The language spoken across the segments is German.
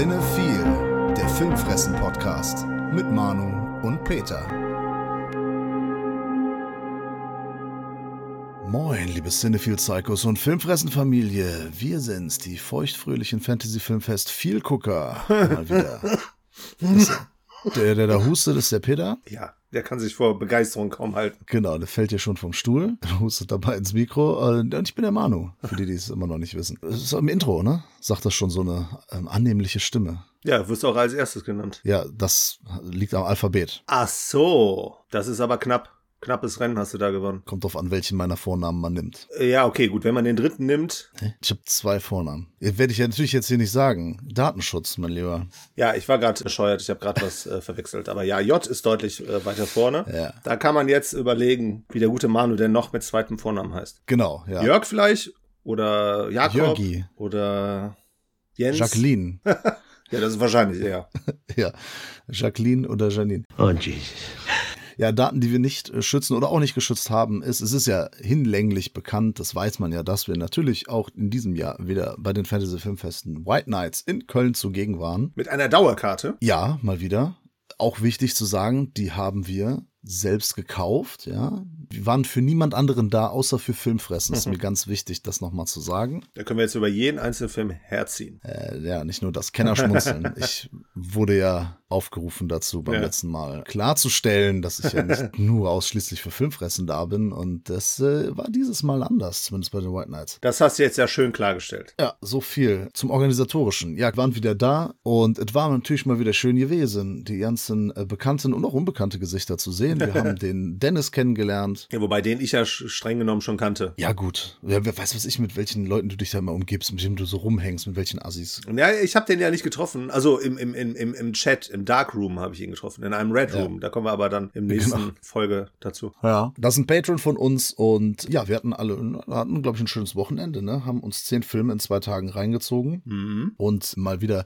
Cinephile, der Filmfressen-Podcast mit Manu und Peter. Moin, liebe Cinephile-Psychos und Filmfressen-Familie. Wir sind's, die feuchtfröhlichen Fantasy-Filmfest-Vielgucker. Mal wieder. Der, der da hustet, ist der Peter. Ja, der kann sich vor Begeisterung kaum halten. Genau, der fällt hier schon vom Stuhl, hustet dabei ins Mikro. Und ich bin der Manu, für die, die es immer noch nicht wissen. Das ist im Intro, ne? Sagt das schon so eine ähm, annehmliche Stimme. Ja, wirst du auch als erstes genannt. Ja, das liegt am Alphabet. Ach so, das ist aber knapp. Knappes Rennen hast du da gewonnen. Kommt drauf an, welchen meiner Vornamen man nimmt. Ja, okay, gut. Wenn man den dritten nimmt. Ich habe zwei Vornamen. Werde ich ja natürlich jetzt hier nicht sagen. Datenschutz, mein Lieber. Ja, ich war gerade bescheuert. Ich habe gerade was äh, verwechselt. Aber ja, J ist deutlich äh, weiter vorne. Ja. Da kann man jetzt überlegen, wie der gute Manu denn noch mit zweitem Vornamen heißt. Genau, ja. Jörg vielleicht? Oder Jakob? Jörgi. Oder Jens? Jacqueline. ja, das ist wahrscheinlich, ja. ja. Jacqueline oder Janine. Oh, Jesus. Ja, Daten, die wir nicht äh, schützen oder auch nicht geschützt haben, ist, es ist ja hinlänglich bekannt, das weiß man ja, dass wir natürlich auch in diesem Jahr wieder bei den Fantasy Filmfesten White Knights in Köln zugegen waren. Mit einer Dauerkarte. Ja, mal wieder. Auch wichtig zu sagen, die haben wir selbst gekauft, ja. Wir waren für niemand anderen da, außer für Filmfressen. Das ist mir ganz wichtig, das nochmal zu sagen. Da können wir jetzt über jeden einzelnen Film herziehen. Äh, ja, nicht nur das Kennerschmunzeln. ich wurde ja aufgerufen dazu beim Ja. letzten Mal klarzustellen, dass ich ja nicht nur ausschließlich für Filmfressen da bin. Und das äh, war dieses Mal anders, zumindest bei den White Knights. Das hast du jetzt ja schön klargestellt. Ja, so viel zum Organisatorischen. Ja, waren wieder da und es war natürlich mal wieder schön gewesen, die ganzen äh, bekannten und auch unbekannte Gesichter zu sehen. Wir haben den Dennis kennengelernt. Ja, wobei den ich ja streng genommen schon kannte. Ja, gut. Ja, wer weiß, was ich, mit welchen Leuten du dich da immer umgibst, mit wem du so rumhängst, mit welchen Assis. Ja, ich habe den ja nicht getroffen. Also im, im, im, im, Chat, im Darkroom habe ich ihn getroffen. In einem Red Room. Da kommen wir aber dann im nächsten Genau. Folge dazu. Ja. Das ist ein Patron von uns und ja, wir hatten alle, hatten, glaube ich, ein schönes Wochenende, ne? Haben uns zehn Filme in zwei Tagen reingezogen Mhm. und mal wieder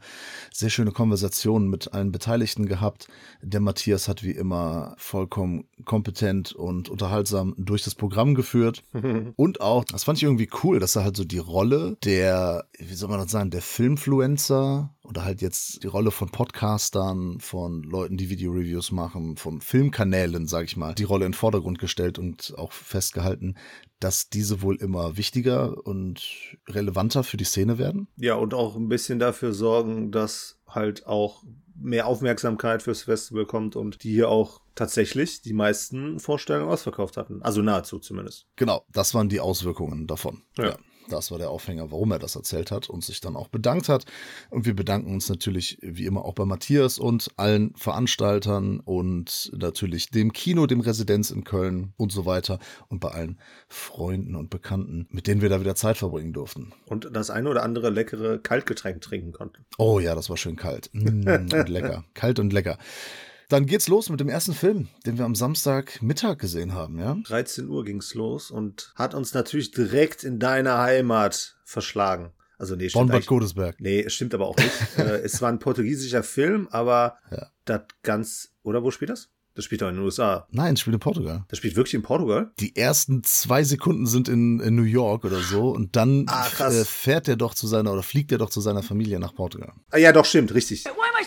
sehr schöne Konversationen mit allen Beteiligten gehabt. Der Matthias hat wie immer vollkommen kompetent und unterhaltsam durch das Programm geführt. Und auch, das fand ich irgendwie cool, dass er halt so die Rolle der, wie soll man das sagen, der Filmfluencer oder halt jetzt die Rolle von Podcastern, von Leuten, die Video-Reviews machen, von Filmkanälen, sag ich mal, die Rolle in den Vordergrund gestellt und auch festgehalten, dass diese wohl immer wichtiger und relevanter für die Szene werden. Ja, und auch ein bisschen dafür sorgen, dass halt auch mehr Aufmerksamkeit fürs Festival kommt und die hier auch tatsächlich die meisten Vorstellungen ausverkauft hatten. Also nahezu zumindest. Genau, das waren die Auswirkungen davon. Ja. Das war der Aufhänger, warum er das erzählt hat und sich dann auch bedankt hat. Und wir bedanken uns natürlich wie immer auch bei Matthias und allen Veranstaltern und natürlich dem Kino, dem Residenz in Köln und so weiter und bei allen Freunden und Bekannten, mit denen wir da wieder Zeit verbringen durften. Und das eine oder andere leckere Kaltgetränk trinken konnten. Oh ja, das war schön kalt. Mm, und lecker. Kalt und lecker. Dann geht's los mit dem ersten Film, den wir am Samstagmittag gesehen haben, ja? 13 Uhr ging's los und hat uns natürlich direkt in deine Heimat verschlagen. Also nee, stimmt Bonn-Bad Godesberg. Nee, es stimmt aber auch nicht. äh, es war ein portugiesischer Film, aber Ja. das ganz. Oder wo spielt das? Das spielt doch in den USA. Nein, es spielt in Portugal. Das spielt wirklich in Portugal? die ersten zwei Sekunden sind in, in New York oder so und dann Ah, äh, fährt er doch zu seiner oder fliegt er doch zu seiner Familie nach Portugal. Ah, ja, doch, stimmt, richtig. Why am I?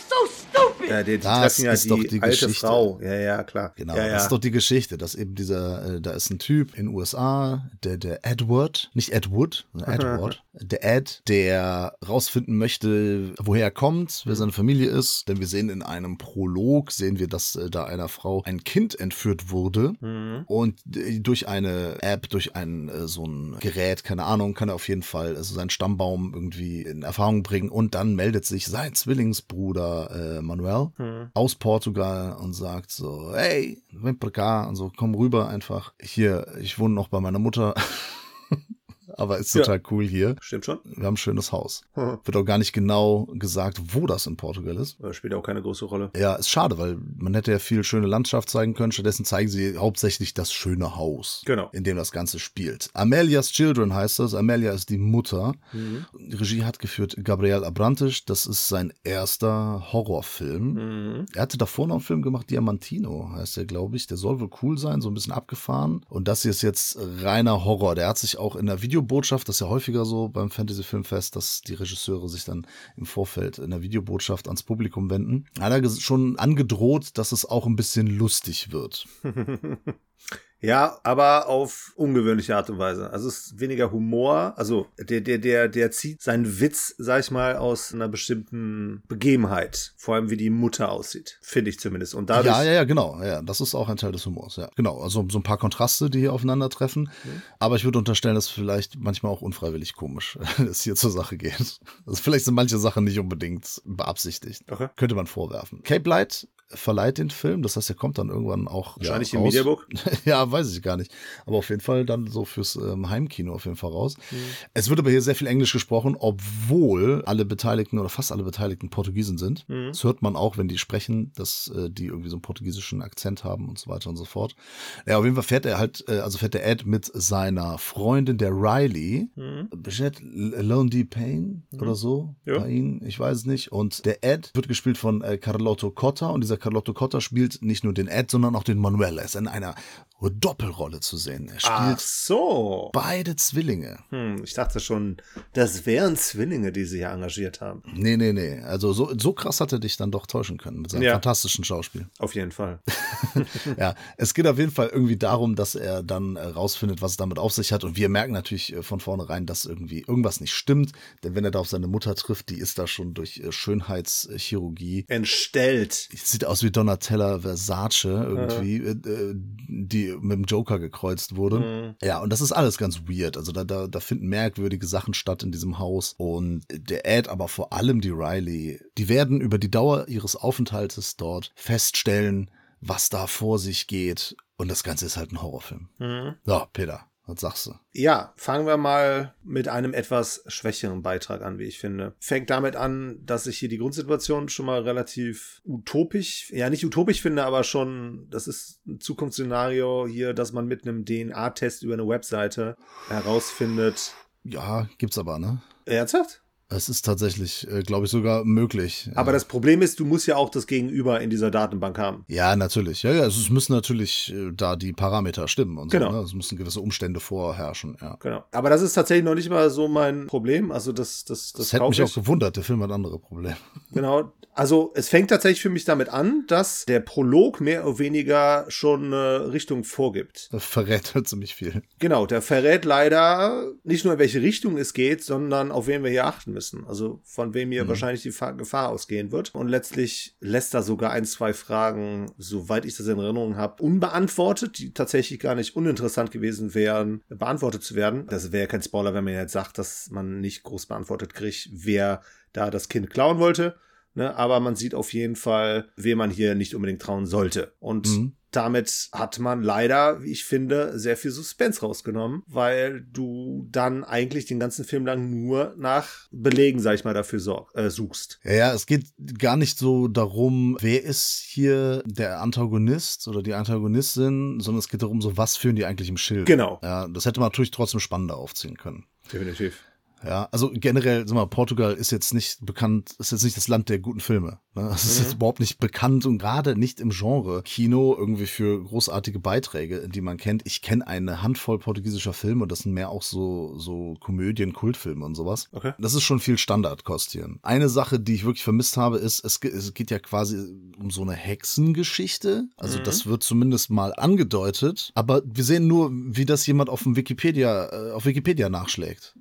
Ja, die, die Das ja ist die, doch die alte Geschichte. Frau. Ja, ja, klar. Genau, ja, ja. das ist doch die Geschichte, dass eben dieser, äh, da ist ein Typ in den USA, der, der Edward, nicht Ed Wood, sondern Edward, der Ed, der rausfinden möchte, woher er kommt, wer seine Familie ist, denn wir sehen in einem Prolog, sehen wir, dass äh, da einer Frau ein Kind entführt wurde Mhm. und äh, durch eine App, durch ein äh, so ein Gerät, keine Ahnung, kann er auf jeden Fall also seinen Stammbaum irgendwie in Erfahrung bringen und dann meldet sich sein Zwillingsbruder äh, Manuel Mhm. aus Portugal und sagt so, hey, ven pra cá und so, komm rüber einfach. Hier, ich wohne noch bei meiner Mutter. Aber ist Ja. total cool hier. Stimmt schon. Wir haben ein schönes Haus. Mhm. Wird auch gar nicht genau gesagt, wo das in Portugal ist. Aber Spielt auch keine große Rolle. Ja, ist schade, weil man hätte ja viel schöne Landschaft zeigen können. Stattdessen zeigen sie hauptsächlich das schöne Haus, Genau. in dem das Ganze spielt. Amelia's Children heißt das. Amelia ist die Mutter. Mhm. Die Regie hat geführt Gabriel Abrantes. Das ist sein erster Horrorfilm. Mhm. Er hatte davor noch einen Film gemacht, Diamantino heißt er, glaube ich. Der soll wohl cool sein, so ein bisschen abgefahren. Und das hier ist jetzt reiner Horror. Der hat sich auch in der Videobox Videobotschaft, das ist ja häufiger so beim Fantasy Filmfest, dass die Regisseure sich dann im Vorfeld in der Videobotschaft ans Publikum wenden. Hat er schon angedroht, dass es auch ein bisschen lustig wird. Ja, aber auf ungewöhnliche Art und Weise. Also es ist weniger Humor. Also der, der, der, der zieht seinen Witz, sag ich mal, aus einer bestimmten Begebenheit. Vor allem wie die Mutter aussieht. Finde ich zumindest. Und dadurch. Ja, ja, ja, genau. Ja, das ist auch ein Teil des Humors. Ja, genau. Also so ein paar Kontraste, die hier aufeinandertreffen. Mhm. Aber ich würde unterstellen, dass vielleicht manchmal auch unfreiwillig komisch es hier zur Sache geht. Also vielleicht sind manche Sachen nicht unbedingt beabsichtigt. Okay. Könnte man vorwerfen. Cape Light verleiht den Film. Das heißt, er kommt dann irgendwann auch. Wahrscheinlich ja, im Mediabook? ja, weiß ich gar nicht. Aber auf jeden Fall dann so fürs ähm, Heimkino auf jeden Fall raus. Mhm. Es wird aber hier sehr viel Englisch gesprochen, obwohl alle Beteiligten oder fast alle Beteiligten Portugiesen sind. Mhm. Das hört man auch, wenn die sprechen, dass äh, die irgendwie so einen portugiesischen Akzent haben und so weiter und so fort. Ja, auf jeden Fall fährt er halt, äh, also fährt der Ed mit seiner Freundin, der Riley, mhm. Lundy Payne mhm. oder so, ja. bei ihnen, ich weiß es nicht. Und der Ed wird gespielt von äh, Carlotto Cotta und dieser dieser Carlotto Cotta spielt nicht nur den Ed, sondern auch den Manuel. Er ist in einer Doppelrolle zu sehen. Er spielt Ach so. beide Zwillinge. Hm, ich dachte schon, das wären Zwillinge, die sie hier engagiert haben. Nee, nee, nee. Also so, so krass hat er dich dann doch täuschen können mit seinem ja. fantastischen Schauspiel. Auf jeden Fall. ja, es geht auf jeden Fall irgendwie darum, dass er dann äh, rausfindet, was es damit auf sich hat. Und wir merken natürlich äh, von vornherein, dass irgendwie irgendwas nicht stimmt. Denn wenn er da auf seine Mutter trifft, die ist da schon durch äh, Schönheitschirurgie entstellt. Sieht aus wie Donatella Versace irgendwie, ja. die mit dem Joker gekreuzt wurde. Mhm. Ja, und das ist alles ganz weird. Also da, da, da finden merkwürdige Sachen statt in diesem Haus. Und der Ed, aber vor allem die Riley, die werden über die Dauer ihres Aufenthaltes dort feststellen, was da vor sich geht. Und das Ganze ist halt ein Horrorfilm. Mhm. So, Peter, was sagst du? Ja, fangen wir mal mit einem etwas schwächeren Beitrag an, wie ich finde. Fängt damit an, dass ich hier die Grundsituation schon mal relativ utopisch, ja nicht utopisch finde, aber schon, das ist ein Zukunftsszenario hier, dass man mit einem DNA-Test über eine Webseite herausfindet. Ja, gibt's aber, ne? Ernsthaft? Es ist tatsächlich, äh, glaube ich, sogar möglich. Aber das Problem ist, du musst ja auch das Gegenüber in dieser Datenbank haben. Ja, natürlich. Ja, ja, es müssen natürlich äh, da die Parameter stimmen und genau. so. Ne? Es müssen gewisse Umstände vorherrschen. Ja. Genau. Aber das ist tatsächlich noch nicht mal so mein Problem. Also das, das, das, das hätte mich auch gewundert. Der Film hat andere Probleme. Genau. Also es fängt tatsächlich für mich damit an, dass der Prolog mehr oder weniger schon eine Richtung vorgibt. Das verrät halt ziemlich viel. Genau, der verrät leider nicht nur in welche Richtung es geht, sondern auf wen wir hier achten müssen. Also von wem hier mhm. wahrscheinlich die Gefahr ausgehen wird. Und letztlich lässt er sogar ein, zwei Fragen, soweit ich das in Erinnerung habe, unbeantwortet, die tatsächlich gar nicht uninteressant gewesen wären, beantwortet zu werden. Das wäre kein Spoiler, wenn man jetzt sagt, dass man nicht groß beantwortet kriegt, wer da das Kind klauen wollte. Ne? Aber man sieht auf jeden Fall, wem man hier nicht unbedingt trauen sollte. Und mhm. Damit hat man leider, wie ich finde, sehr viel Suspense rausgenommen, weil du dann eigentlich den ganzen Film lang nur nach Belegen, sag ich mal, dafür sorg, äh, suchst. Ja, ja, es geht gar nicht so darum, wer ist hier der Antagonist oder die Antagonistin, sondern es geht darum, so was führen die eigentlich im Schild. Genau. Ja, das hätte man natürlich trotzdem spannender aufziehen können. Definitiv. Ja, also generell, sag mal, Portugal ist jetzt nicht bekannt, ist jetzt nicht das Land der guten Filme. Ne? Es ist mhm. jetzt überhaupt nicht bekannt und gerade nicht im Genre Kino irgendwie für großartige Beiträge, die man kennt. Ich kenne eine Handvoll portugiesischer Filme und das sind mehr auch so, so Komödien, Kultfilme und sowas. Okay. Das ist schon viel Standardkost hier. Eine Sache, die ich wirklich vermisst habe, ist, es, es geht ja quasi um so eine Hexengeschichte. Also mhm. das wird zumindest mal angedeutet, aber wir sehen nur, wie das jemand auf dem Wikipedia, äh, auf Wikipedia nachschlägt.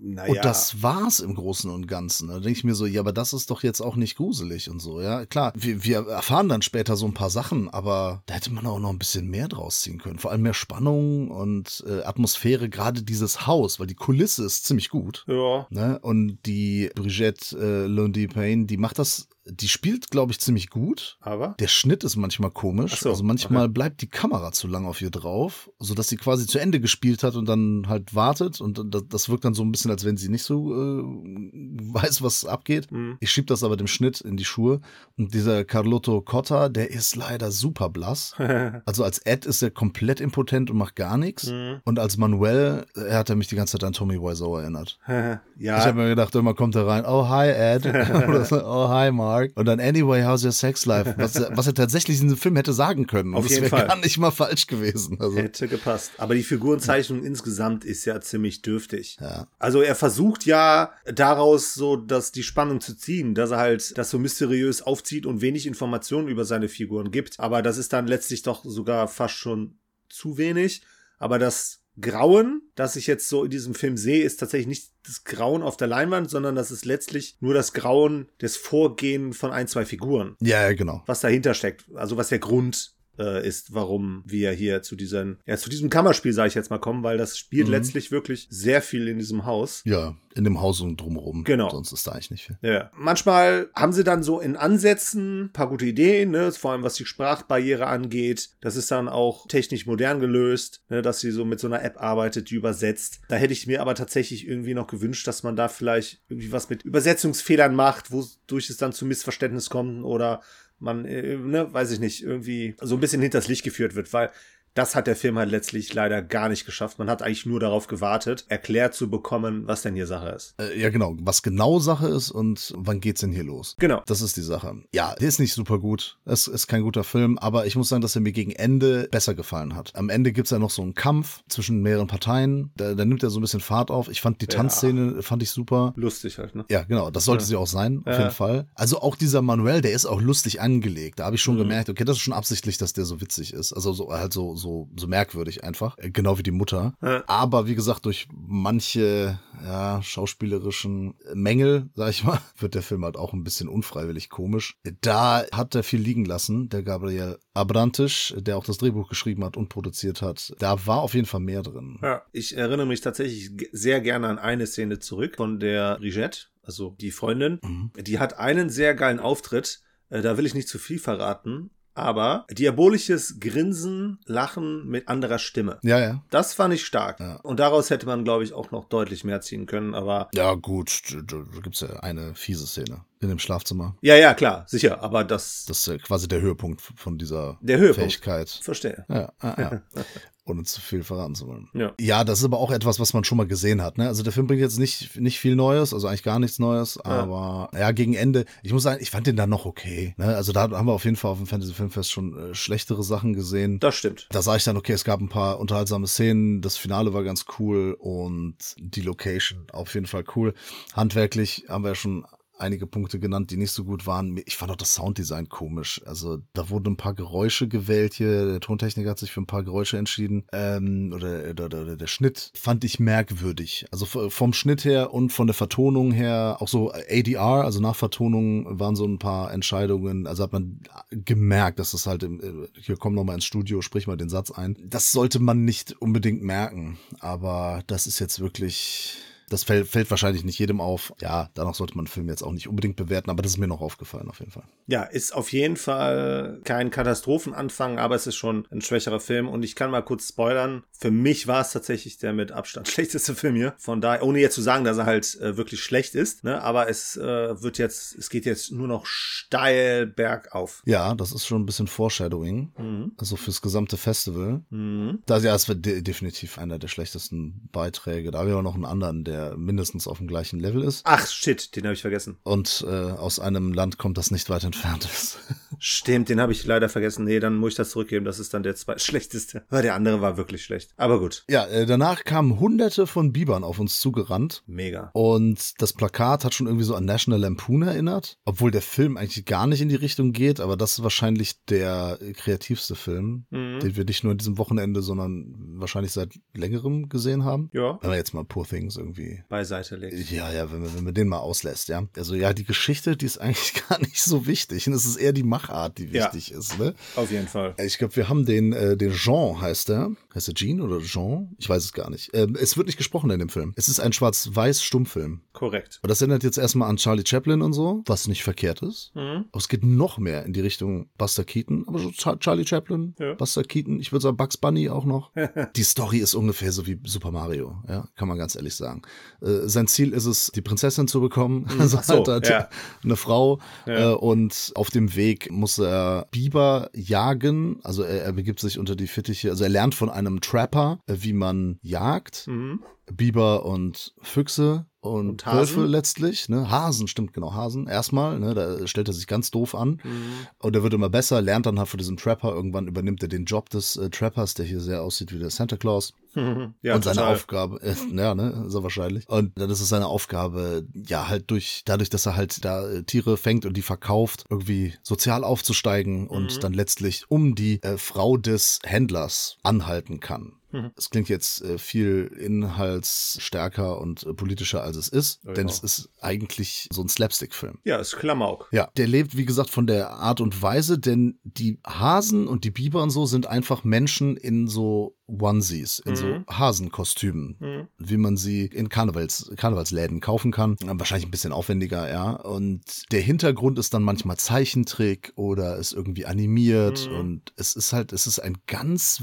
Naja. Und das war's im Großen und Ganzen. Da denke ich mir so, ja, aber das ist doch jetzt auch nicht gruselig und so, ja. Klar, wir, wir erfahren dann später so ein paar Sachen, aber da hätte man auch noch ein bisschen mehr draus ziehen können. Vor allem mehr Spannung und äh, Atmosphäre, gerade dieses Haus, weil die Kulisse ist ziemlich gut. Ja. Ne? Und die Brigitte äh, Lundy Payne, die macht das die spielt, glaube ich, ziemlich gut. Aber? Der Schnitt ist manchmal komisch. So, also manchmal okay. bleibt die Kamera zu lang auf ihr drauf, sodass sie quasi zu Ende gespielt hat und dann halt wartet. Und das, wirkt dann so ein bisschen, als wenn sie nicht so äh, weiß, was abgeht. Mhm. Ich schieb das aber dem Schnitt in die Schuhe. Und dieser Carlotto Cotta, der ist leider super blass. also als Ed ist er komplett impotent und macht gar nichts. Mhm. Und als Manuel, er hat er mich die ganze Zeit an Tommy Wiseau erinnert. ja. Ich habe mir gedacht, immer kommt er rein, oh hi Ed. Oder so, oh hi Mark. Park. Und dann Anyway, how's your sex life? Was, er- was er tatsächlich in diesem Film hätte sagen können. Und Auf das jeden wäre Fall. gar nicht mal falsch gewesen. Also, Hätte gepasst. Aber die Figurenzeichnung insgesamt ist ja ziemlich dürftig. ja. Also er versucht ja daraus so, dass die Spannung zu ziehen, dass er halt das so mysteriös aufzieht und wenig Informationen über seine Figuren gibt. Aber das ist dann letztlich doch sogar fast schon zu wenig. Aber das Grauen, das ich jetzt so in diesem Film sehe, ist tatsächlich nicht das Grauen auf der Leinwand, sondern das ist letztlich nur das Grauen des Vorgehen von ein, zwei Figuren ja, ja, genau. was dahinter steckt, also was der Grund äh, ist, warum wir hier zu diesem, ja, zu diesem Kammerspiel, sage ich jetzt mal, kommen, weil das spielt Mhm. letztlich wirklich sehr viel in diesem Haus. Ja, in dem Haus und drumherum. Genau. Sonst ist da eigentlich nicht viel. Ja. Manchmal haben sie dann so in Ansätzen ein paar gute Ideen, ne? vor allem was die Sprachbarriere angeht. Das ist dann auch technisch modern gelöst, ne? dass sie so mit so einer App arbeitet, die übersetzt. Da hätte ich mir aber tatsächlich irgendwie noch gewünscht, dass man da vielleicht irgendwie was mit Übersetzungsfehlern macht, wodurch es dann zu Missverständnis kommt oder man, äh, ne, weiß ich nicht, irgendwie so ein bisschen hinters Licht geführt wird, weil das hat der Film halt letztlich leider gar nicht geschafft. Man hat eigentlich nur darauf gewartet, erklärt zu bekommen, was denn hier Sache ist. Äh, ja, genau. Was genau Sache ist und wann geht's denn hier los? Genau. Das ist die Sache. Ja, der ist nicht super gut. Es ist kein guter Film, aber ich muss sagen, dass er mir gegen Ende besser gefallen hat. Am Ende gibt's ja noch so einen Kampf zwischen mehreren Parteien. Da, da nimmt er so ein bisschen Fahrt auf. Ich fand die Ja. Tanzszene, fand ich super. Lustig halt, ne? Ja, genau, das sollte Ja. sie auch sein, auf Ja. jeden Fall. Also auch dieser Manuel, der ist auch lustig angelegt. Da habe ich schon Mhm. gemerkt, okay, das ist schon absichtlich, dass der so witzig ist. Also so halt so so so merkwürdig einfach, Äh, genau wie die Mutter. Ja. Aber wie gesagt, durch manche ja, schauspielerischen Mängel, sag ich mal, wird der Film halt auch ein bisschen unfreiwillig komisch. Da hat er viel liegen lassen, der Gabriel Abrantes, der auch das Drehbuch geschrieben hat und produziert hat. Da war auf jeden Fall mehr drin. Ja, ich erinnere mich tatsächlich sehr gerne an eine Szene zurück von der Rigette, also die Freundin. Mhm. Die hat einen sehr geilen Auftritt. Äh, Da will ich nicht zu viel verraten. Aber diabolisches Grinsen, Lachen mit anderer Stimme. Ja, ja. Das fand ich stark. Ja. Und daraus hätte man, glaube ich, auch noch deutlich mehr ziehen können. Aber Ja, gut, da, gibt's ja eine fiese Szene in dem Schlafzimmer. ja, ja, klar, sicher. Aber das, Das ist quasi der Höhepunkt von dieser der Höhepunkt. Fähigkeit. Verstehe. Ja, ja, ja. Ohne zu viel verraten zu wollen. Ja. Ja, das ist aber auch etwas, was man schon mal gesehen hat. Ne? Also der Film bringt jetzt nicht, nicht viel Neues, also eigentlich gar nichts Neues, aber ja, gegen Ende, ich muss sagen, ich fand den dann noch okay. Ne? Also da haben wir auf jeden Fall auf dem Fantasy Filmfest schon äh, schlechtere Sachen gesehen. Das stimmt. Da sah ich dann, okay, es gab ein paar unterhaltsame Szenen, das Finale war ganz cool und die Location auf jeden Fall cool. Handwerklich haben wir ja schon einige Punkte genannt, die nicht so gut waren. Ich fand auch das Sounddesign komisch. Also da wurden ein paar Geräusche gewählt hier. Der Tontechniker hat sich für ein paar Geräusche entschieden. Ähm, oder, oder, oder der Schnitt fand ich merkwürdig. Also vom Schnitt her und von der Vertonung her, auch so ADR, also nach Vertonung waren so ein paar Entscheidungen. Also hat man gemerkt, dass das halt, im, hier komm noch mal ins Studio, sprich mal den Satz ein. Das sollte man nicht unbedingt merken. Aber das ist jetzt wirklich das fällt, fällt wahrscheinlich nicht jedem auf. Ja, danach sollte man den Film jetzt auch nicht unbedingt bewerten, aber das ist mir noch aufgefallen auf jeden Fall. Ja, ist auf jeden Fall kein Katastrophenanfang, aber es ist schon ein schwächerer Film. Und ich kann mal kurz spoilern. Für mich war es tatsächlich der mit Abstand schlechteste Film hier. Von daher, ohne jetzt zu sagen, dass er halt äh, wirklich schlecht ist, ne? aber es äh, wird jetzt, es geht jetzt nur noch steil bergauf. Ja, das ist schon ein bisschen Foreshadowing. Mhm. Also fürs gesamte Festival. Mhm. Da ja, es wird de definitiv einer der schlechtesten Beiträge. Da haben wir auch noch einen anderen, der mindestens auf dem gleichen Level ist. Ach, shit, den habe ich vergessen. Und äh, aus einem Land kommt, das nicht weit entfernt ist. Stimmt, den habe ich leider vergessen. Nee, dann muss ich das zurückgeben. Das ist dann der zweitschlechteste. Weil der andere war wirklich schlecht. Aber gut. ja, äh, danach kamen hunderte von Bibern auf uns zugerannt. Mega. Und das Plakat hat schon irgendwie so an National Lampoon erinnert, obwohl der Film eigentlich gar nicht in die Richtung geht, aber das ist wahrscheinlich der kreativste Film, Mhm. den wir nicht nur in diesem Wochenende, sondern wahrscheinlich seit längerem gesehen haben. Ja. Wenn man jetzt mal Poor Things irgendwie. Beiseite legt. Ja, ja, wenn man, wenn man den mal auslässt, ja. Also ja, die Geschichte, die ist eigentlich gar nicht so wichtig. Und es ist eher die Machart, die Ja. wichtig ist, ne? Auf jeden Fall. Ich glaube, wir haben den, äh, den Jean heißt er. Heißt er Jean oder Jean? Ich weiß es gar nicht. Ähm, es wird nicht gesprochen in dem Film. Es ist ein schwarz-weiß Stummfilm. Korrekt. Und das erinnert jetzt erstmal an Charlie Chaplin und so, was nicht verkehrt ist. Mhm. Aber es geht noch mehr in die Richtung Buster Keaton. Aber so Char- Charlie Chaplin, Ja. Buster Keaton, ich würde sagen Bugs Bunny auch noch. die Story ist ungefähr so wie Super Mario, ja, kann man ganz ehrlich sagen. Äh, sein Ziel ist es, die Prinzessin zu bekommen. Also so, halt, halt ja. eine Frau. Ja. Äh, und auf dem Weg muss er Biber jagen. Also er, er begibt sich unter die Fittiche. Also er lernt von einem Trapper, äh, wie man jagt. Mhm. Biber und Füchse und, Und. Wölfe letztlich, ne? Hasen, stimmt, genau, Hasen. Erstmal, ne, da stellt er sich ganz doof an. Mhm. Und er wird immer besser, lernt dann halt von diesem Trapper. Irgendwann übernimmt er den Job des äh, Trappers, der hier sehr aussieht wie der Santa Claus. ja, und seine total. Aufgabe, äh, ja, ne, so wahrscheinlich. Und dann ist es seine Aufgabe, ja, halt durch, dadurch, dass er halt da äh, Tiere fängt und die verkauft, irgendwie sozial aufzusteigen und Mhm. dann letztlich um die äh, Frau des Händlers anhalten kann. Mhm. Es klingt jetzt äh, viel inhaltsstärker und äh, politischer, als es ist, Ja. denn es ist eigentlich so ein Slapstick-Film. Ja, ist Klamauk. Ja, der lebt, wie gesagt, von der Art und Weise, denn die Hasen und die Biber und so sind einfach Menschen in so Onesies, in so Mhm. Hasenkostümen, Mhm. wie man sie in Karnevals, Karnevalsläden kaufen kann. Wahrscheinlich ein bisschen aufwendiger, ja. Und der Hintergrund ist dann manchmal Zeichentrick oder ist irgendwie animiert Mhm. und es ist halt, es ist ein ganz,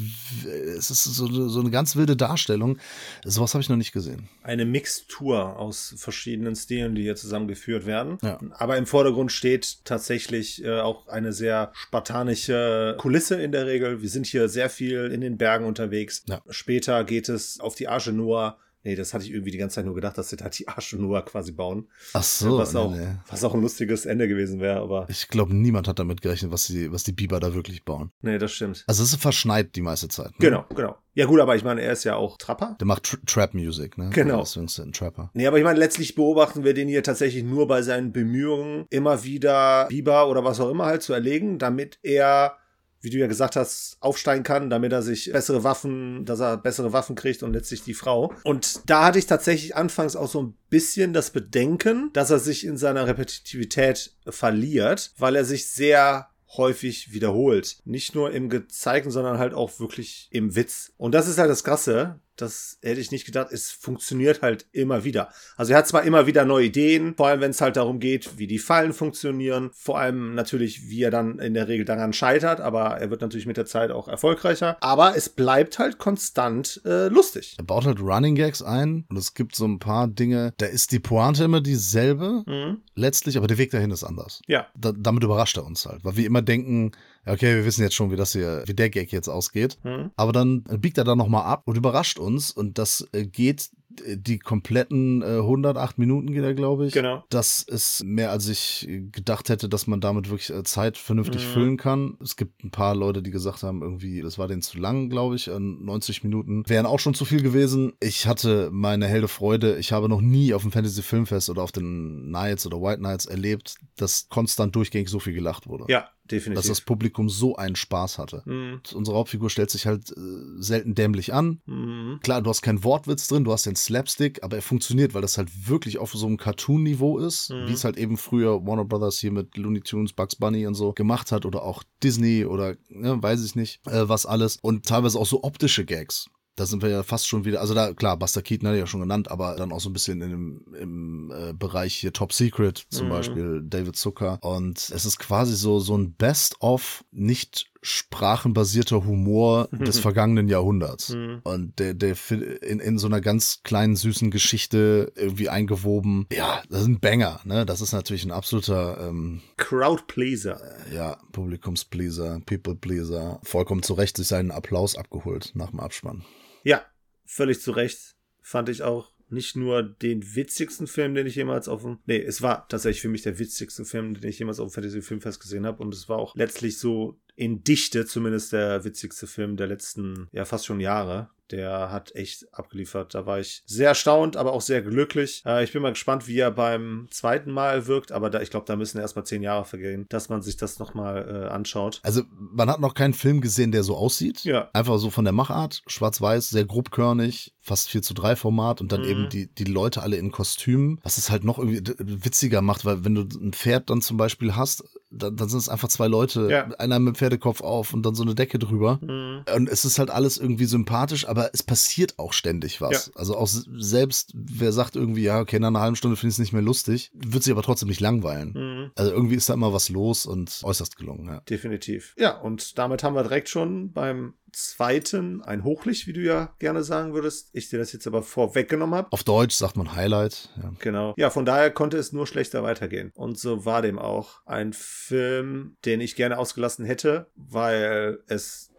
es ist so, eine- so eine ganz wilde Darstellung. Sowas habe ich noch nicht gesehen. Eine Mixtur aus verschiedenen Stilen, die hier zusammengeführt werden. Ja. Aber im Vordergrund steht tatsächlich äh, auch eine sehr spartanische Kulisse in der Regel. Wir sind hier sehr viel in den Bergen unterwegs. Ja. Später geht es auf die Arche Noah. Nee, das hatte ich irgendwie die ganze Zeit nur gedacht, dass sie da die Arche Noah quasi bauen. Ach so, was, auch, nee. was auch ein lustiges Ende gewesen wäre, aber Ich glaube, niemand hat damit gerechnet, was die, was die Biber da wirklich bauen. nee, das stimmt. Also es ist verschneit die meiste Zeit. Ne? Genau, genau. Ja gut, aber ich meine, er ist ja auch Trapper. Der macht Tr Trap Music, ne? Genau. Deswegen ist er ein Trapper. Nee, aber ich meine, letztlich beobachten wir den hier tatsächlich nur bei seinen Bemühungen, immer wieder Biber oder was auch immer halt zu erlegen, damit er, wie du ja gesagt hast, aufsteigen kann, damit er sich bessere Waffen, dass er bessere Waffen kriegt und letztlich die Frau. Und da hatte ich tatsächlich anfangs auch so ein bisschen das Bedenken, dass er sich in seiner Repetitivität verliert, weil er sich sehr häufig wiederholt. Nicht nur im Gezeigten, sondern halt auch wirklich im Witz. Und das ist halt das Krasse. Das hätte ich nicht gedacht. Es funktioniert halt immer wieder. Also er hat zwar immer wieder neue Ideen, vor allem wenn es halt darum geht, wie die Fallen funktionieren. Vor allem natürlich, wie er dann in der Regel daran scheitert, aber er wird natürlich mit der Zeit auch erfolgreicher. Aber es bleibt halt konstant äh, lustig. Er baut halt Running Gags ein und es gibt so ein paar Dinge, da ist die Pointe immer dieselbe, Mhm. letztlich, aber der Weg dahin ist anders. Ja. Da, damit überrascht er uns halt, weil wir immer denken, okay, wir wissen jetzt schon, wie das hier, wie der Gag jetzt ausgeht. Mhm. Aber dann biegt er da nochmal ab und überrascht uns und das äh, geht äh, die kompletten äh, 108 Minuten geht er, glaube ich. Genau. Das ist mehr, als ich äh, gedacht hätte, dass man damit wirklich äh, Zeit vernünftig Mhm. füllen kann. Es gibt ein paar Leute, die gesagt haben, irgendwie, das war denen zu lang, glaube ich. Äh, 90 Minuten wären auch schon zu viel gewesen. Ich hatte meine helle Freude. Ich habe noch nie auf dem Fantasy Filmfest oder auf den Nights oder White Nights erlebt, dass konstant durchgängig so viel gelacht wurde. Ja, definitiv. Dass das Publikum so einen Spaß hatte. Mhm. Unsere Hauptfigur stellt sich halt äh, selten dämlich an. Mhm. Klar, du hast keinen Wortwitz drin, du hast den Slapstick, aber er funktioniert, weil das halt wirklich auf so einem Cartoon-Niveau ist, Mhm. wie es halt eben früher Warner Brothers hier mit Looney Tunes, Bugs Bunny und so gemacht hat oder auch Disney oder ne, weiß ich nicht, äh, was alles. Und teilweise auch so optische Gags. Da sind wir ja fast schon wieder, also da, klar, Buster Keaton hatte ich ja schon genannt, aber dann auch so ein bisschen in dem, im äh, Bereich hier Top Secret, zum Mhm. Beispiel David Zucker. Und es ist quasi so, so ein Best-of, nicht sprachenbasierter Humor des vergangenen Jahrhunderts. Mhm. Und der, der in, in so einer ganz kleinen, süßen Geschichte irgendwie eingewoben. Ja, das ist ein Banger, ne? Das ist natürlich ein absoluter, ähm, Crowd-Pleaser. ja, Publikumspleaser, People-Pleaser. Vollkommen zu Recht sich seinen Applaus abgeholt nach dem Abspann. Ja, völlig zu Recht. Fand ich auch nicht nur den witzigsten Film, den ich jemals auf dem. Nee, es war tatsächlich für mich der witzigste Film, den ich jemals auf dem Fantasy Filmfest gesehen habe. Und es war auch letztlich so in Dichte zumindest der witzigste Film der letzten, ja, fast schon Jahre. Der hat echt abgeliefert. Da war ich sehr erstaunt, aber auch sehr glücklich. Äh, ich bin mal gespannt, wie er beim zweiten Mal wirkt, aber da, ich glaube, da müssen erstmal zehn Jahre vergehen, dass man sich das nochmal äh, anschaut. Also, man hat noch keinen Film gesehen, der so aussieht. Ja. Einfach so von der Machart, schwarz-weiß, sehr grobkörnig, fast 4 zu 3 Format und dann Mhm. eben die, die Leute alle in Kostümen, was es halt noch irgendwie witziger macht, weil wenn du ein Pferd dann zum Beispiel hast, dann, dann sind es einfach zwei Leute, Ja. einer mit dem Pferdekopf auf und dann so eine Decke drüber. Mhm. Und es ist halt alles irgendwie sympathisch, aber es passiert auch ständig was. Ja. Also auch selbst, wer sagt irgendwie, ja, okay, nach einer halben Stunde finde ich es nicht mehr lustig, wird sich aber trotzdem nicht langweilen. Mhm. Also irgendwie ist da immer was los und äußerst gelungen, ja. Definitiv. Ja, und damit haben wir direkt schon beim zweiten ein Hochlicht, wie du ja gerne sagen würdest. Ich dir das jetzt aber vorweggenommen habe. Auf Deutsch sagt man Highlight, ja. Genau. Ja, von daher konnte es nur schlechter weitergehen. Und so war dem auch ein Film, den ich gerne ausgelassen hätte, weil es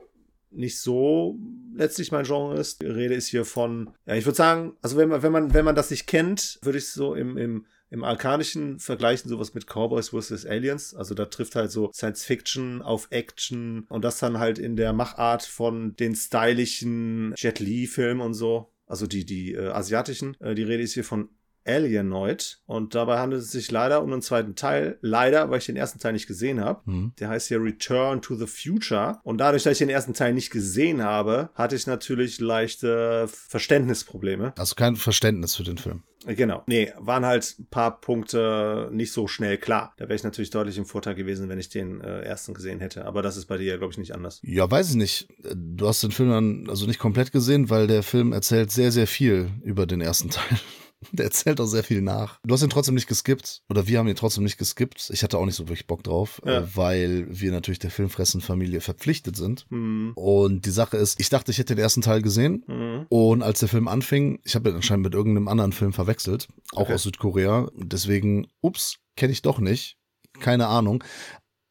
nicht so letztlich mein Genre ist. Die Rede ist hier von, ja, ich würde sagen, also wenn man, wenn man, wenn man das nicht kennt, würde ich so im, im, im Arkanischen vergleichen, sowas mit Cowboys vs. Aliens. Also da trifft halt so Science Fiction auf Action und das dann halt in der Machart von den stylischen Jet Li-Filmen und so. Also die, die äh, asiatischen. Äh, die Rede ist hier von Alienoid. Und dabei handelt es sich leider um einen zweiten Teil. Leider, weil ich den ersten Teil nicht gesehen habe. Mhm. Der heißt ja Return to the Future. Und dadurch, dass ich den ersten Teil nicht gesehen habe, hatte ich natürlich leichte Verständnisprobleme. Also kein Verständnis für den Film. Genau. Nee, waren halt ein paar Punkte nicht so schnell klar. Da wäre ich natürlich deutlich im Vorteil gewesen, wenn ich den äh, ersten gesehen hätte. Aber das ist bei dir ja, glaube ich, nicht anders. Ja, weiß ich nicht. Du hast den Film dann also nicht komplett gesehen, weil der Film erzählt sehr, sehr viel über den ersten Teil. Der erzählt auch sehr viel nach. Du hast ihn trotzdem nicht geskippt. Oder wir haben ihn trotzdem nicht geskippt. Ich hatte auch nicht so wirklich Bock drauf, Ja. äh, weil wir natürlich der Filmfressen-Familie verpflichtet sind. Hm. Und die Sache ist, ich dachte, ich hätte den ersten Teil gesehen. Hm. Und als der Film anfing, ich habe ihn anscheinend mit irgendeinem anderen Film verwechselt, auch Okay. aus Südkorea. Deswegen, ups, kenne ich doch nicht. Keine Ahnung.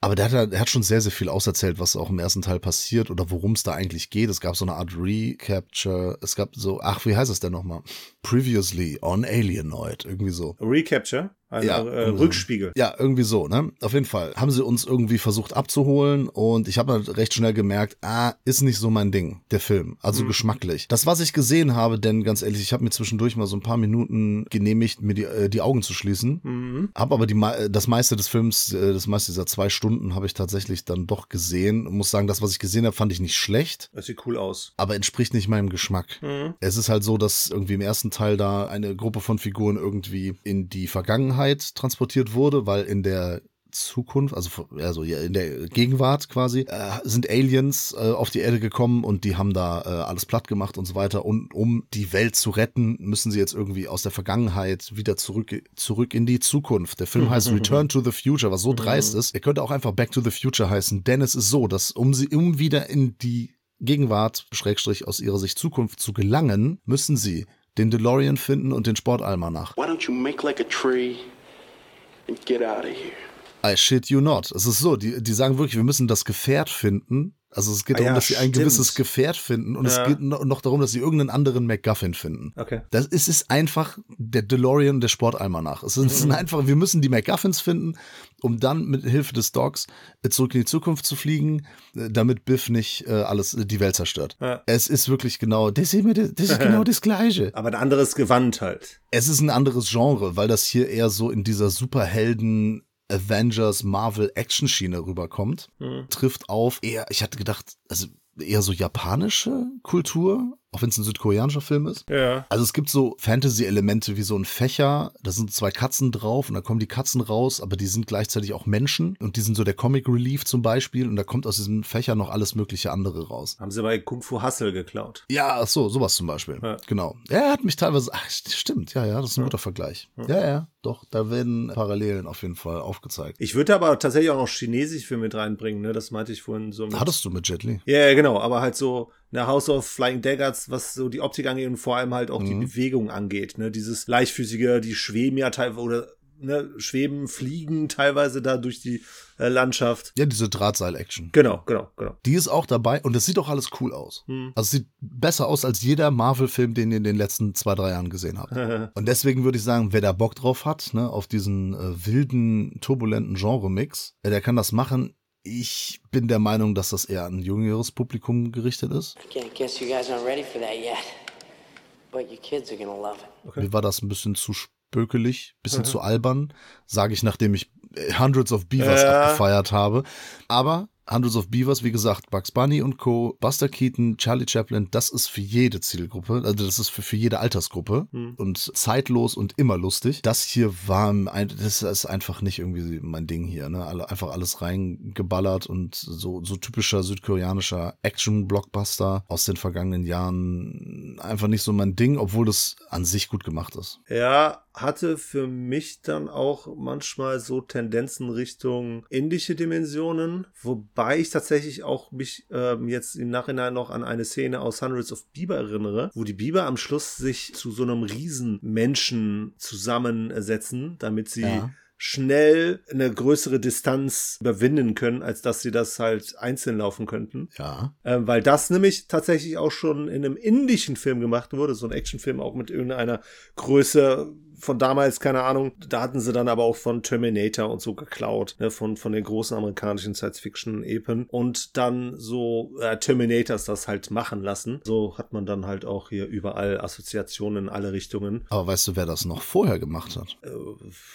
Aber der hat, der hat schon sehr, sehr viel auserzählt, was auch im ersten Teil passiert oder worum es da eigentlich geht. Es gab so eine Art Recapture. Es gab so, ach, wie heißt es denn nochmal? Previously on Alienoid. Irgendwie so. Recapture, also Ja, äh, irgendwie so. Rückspiegel. Ja, irgendwie so, ne? Auf jeden Fall haben sie uns irgendwie versucht abzuholen und ich habe halt recht schnell gemerkt, ah, ist nicht so mein Ding, der Film. Also Mhm. geschmacklich. Das, was ich gesehen habe, denn ganz ehrlich, ich habe mir zwischendurch mal so ein paar Minuten genehmigt, mir die, äh, die Augen zu schließen. Mhm. Hab aber die, mei- das meiste des Films, äh, das meiste dieser zwei Stunden habe ich tatsächlich dann doch gesehen. Und muss sagen, das, was ich gesehen habe, fand ich nicht schlecht, Das sieht cool aus. aber entspricht nicht meinem Geschmack. Mhm. Es ist halt so, dass irgendwie im ersten Teil da eine Gruppe von Figuren irgendwie in die Vergangenheit transportiert wurde, weil in der Zukunft, also, also in der Gegenwart quasi, äh, sind Aliens äh, auf die Erde gekommen und die haben da äh, alles platt gemacht und so weiter. Und um die Welt zu retten, müssen sie jetzt irgendwie aus der Vergangenheit wieder zurück, zurück in die Zukunft. Der Film heißt Return to the Future, was so dreist ist. Er könnte auch einfach Back to the Future heißen, denn es ist so, dass um sie, um wieder in die Gegenwart, Schrägstrich aus ihrer Sicht Zukunft zu gelangen, müssen sie den DeLorean finden und den Sportalmanach. Why don't you make like a tree and get out of here? I shit you not. Es ist so, die, die sagen wirklich, wir müssen das Gefährt finden. Also es geht Ah darum, ja, dass sie ein stimmt. gewisses Gefährt finden und Ja. es geht no- noch darum, dass sie irgendeinen anderen MacGuffin finden. Okay. Das ist, ist einfach der DeLorean der Sportalmanach. Es Mhm. sind einfach, wir müssen die MacGuffins finden, um dann mit Hilfe des Dogs äh, zurück in die Zukunft zu fliegen, äh, damit Biff nicht äh, alles, äh, die Welt zerstört. Ja. Es ist wirklich genau, das ist, das das ist genau das Gleiche. Aber ein anderes Gewand halt. Es ist ein anderes Genre, weil das hier eher so in dieser Superhelden Avengers Marvel Action Schiene rüberkommt. Mhm. Trifft auf eher, ich hatte gedacht, also eher so japanische Kultur, auch wenn es ein südkoreanischer Film ist. Ja. Also es gibt so Fantasy-Elemente wie so ein Fächer, da sind zwei Katzen drauf und da kommen die Katzen raus, aber die sind gleichzeitig auch Menschen und die sind so der Comic Relief zum Beispiel und da kommt aus diesem Fächer noch alles mögliche andere raus. Haben sie bei Kung Fu Hustle geklaut. Ja, ach so, sowas zum Beispiel. Ja. Genau. Er hat mich teilweise, ach, st- stimmt, ja, ja, das ist ein guter Vergleich. Ja, ja, doch, da werden Parallelen auf jeden Fall aufgezeigt. Ich würde aber tatsächlich auch noch Chinesisch für mit reinbringen, ne? Das meinte ich vorhin so. Mit Hattest du mit Jet Li? ja, ja, genau, aber halt so eine House of Flying Daggers, was so die Optik angeht und vor allem halt auch die Bewegung angeht, ne? Dieses leichtfüßige, die schweben ja teilweise oder ne, schweben, fliegen teilweise da durch die äh, Landschaft. Ja, diese Drahtseil-Action. Genau, genau, genau. Die ist auch dabei und das sieht auch alles cool aus. Hm. Also es sieht besser aus als jeder Marvel-Film, den ihr in den letzten zwei, drei Jahren gesehen habt. und deswegen würde ich sagen, wer da Bock drauf hat, ne, auf diesen äh, wilden, turbulenten Genre-Mix, äh, der kann das machen. Ich bin der Meinung, dass das eher an ein jüngeres Publikum gerichtet ist. Mir war das ein bisschen zu spökelig, bisschen zu albern, sage ich, nachdem ich äh, Hundreds of Beavers Ja. abgefeiert habe. Aber Hundreds of Beavers, wie gesagt, Bugs Bunny und Co., Buster Keaton, Charlie Chaplin, das ist für jede Zielgruppe, also das ist für, für jede Altersgruppe und zeitlos und immer lustig. Das hier war, das ist einfach nicht irgendwie mein Ding hier, ne? Einfach alles reingeballert und so, so typischer südkoreanischer Action-Blockbuster aus den vergangenen Jahren einfach nicht so mein Ding, obwohl das an sich gut gemacht ist. Ja, hatte für mich dann auch manchmal so Tendenzen Richtung indische Dimensionen, wobei ich tatsächlich auch mich ähm, jetzt im Nachhinein noch an eine Szene aus Hundreds of Bieber erinnere, wo die Biber am Schluss sich zu so einem Riesenmenschen zusammensetzen, damit sie Ja. schnell eine größere Distanz überwinden können, als dass sie das halt einzeln laufen könnten. Ja. Ähm, weil das nämlich tatsächlich auch schon in einem indischen Film gemacht wurde, so ein Actionfilm auch mit irgendeiner Größe von damals, keine Ahnung, da hatten sie dann aber auch von Terminator und so geklaut, ne, von, von den großen amerikanischen Science-Fiction-Epen und dann so äh, Terminators das halt machen lassen. So hat man dann halt auch hier überall Assoziationen in alle Richtungen. Aber weißt du, wer das noch vorher gemacht hat? Äh,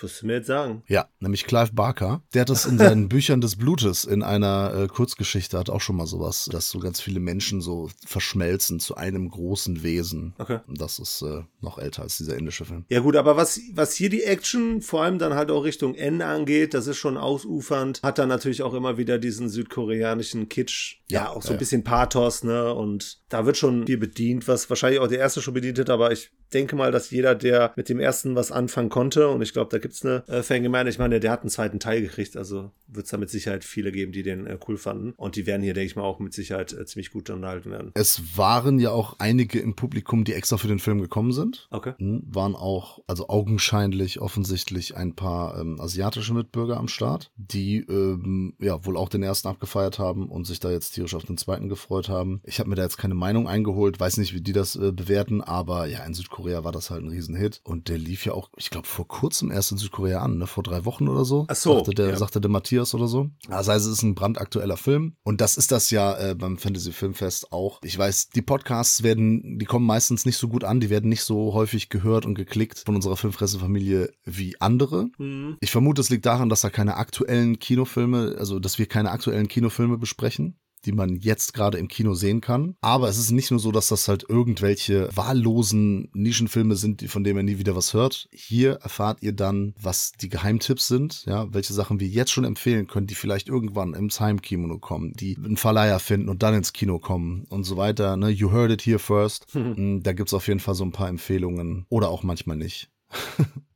wirst du mir jetzt sagen? Ja, nämlich Clive Barker. Der hat das in seinen Büchern des Blutes in einer äh, Kurzgeschichte, hat auch schon mal sowas, dass so ganz viele Menschen so verschmelzen zu einem großen Wesen. Okay. Das ist äh, noch älter als dieser indische Film. Ja gut, aber was, was hier die Action vor allem dann halt auch Richtung Ende angeht, das ist schon ausufernd, hat dann natürlich auch immer wieder diesen südkoreanischen Kitsch, ja, Ja, auch so ein bisschen Pathos, ne, und da wird schon viel bedient, was wahrscheinlich auch der erste schon bedient hat, aber ich denke mal, dass jeder, der mit dem ersten was anfangen konnte, und ich glaube, da gibt's eine äh, Fangemeinde, ich meine, der hat einen zweiten Teil gekriegt, also wird's da mit Sicherheit viele geben, die den äh, cool fanden, und die werden hier, denke ich mal, auch mit Sicherheit äh, ziemlich gut unterhalten werden. Es waren ja auch einige im Publikum, die extra für den Film gekommen sind. Okay. Hm, Waren auch, also augenscheinlich, offensichtlich ein paar ähm, asiatische Mitbürger am Start, die ähm, ja wohl auch den ersten abgefeiert haben und sich da jetzt tierisch auf den zweiten gefreut haben. Ich habe mir da jetzt keine Meinung eingeholt, weiß nicht, wie die das äh, bewerten, aber ja, in Südkorea war das halt ein Riesenhit und der lief ja auch, ich glaube, vor kurzem erst in Südkorea an, ne? vor drei Wochen oder so. Ach so, Sagte der, ja. sagte der Matthias oder so. Das heißt, es ist ein brandaktueller Film und das ist das ja äh, beim Fantasy Filmfest auch. Ich weiß, die Podcasts werden, die kommen meistens nicht so gut an, die werden nicht so häufig gehört und geklickt von unserer Filmfresse-Familie wie andere. Mhm. Ich vermute, es liegt daran, dass da keine aktuellen Kinofilme, also dass wir keine aktuellen Kinofilme besprechen die man jetzt gerade im Kino sehen kann. Aber es ist nicht nur so, dass das halt irgendwelche wahllosen Nischenfilme sind, von denen man nie wieder was hört. Hier erfahrt ihr dann, was die Geheimtipps sind, ja, welche Sachen wir jetzt schon empfehlen können, die vielleicht irgendwann ins Heimkino kommen, die einen Verleiher finden und dann ins Kino kommen und so weiter. Ne? You heard it here first. Mm, Da gibt's auf jeden Fall so ein paar Empfehlungen oder auch manchmal nicht.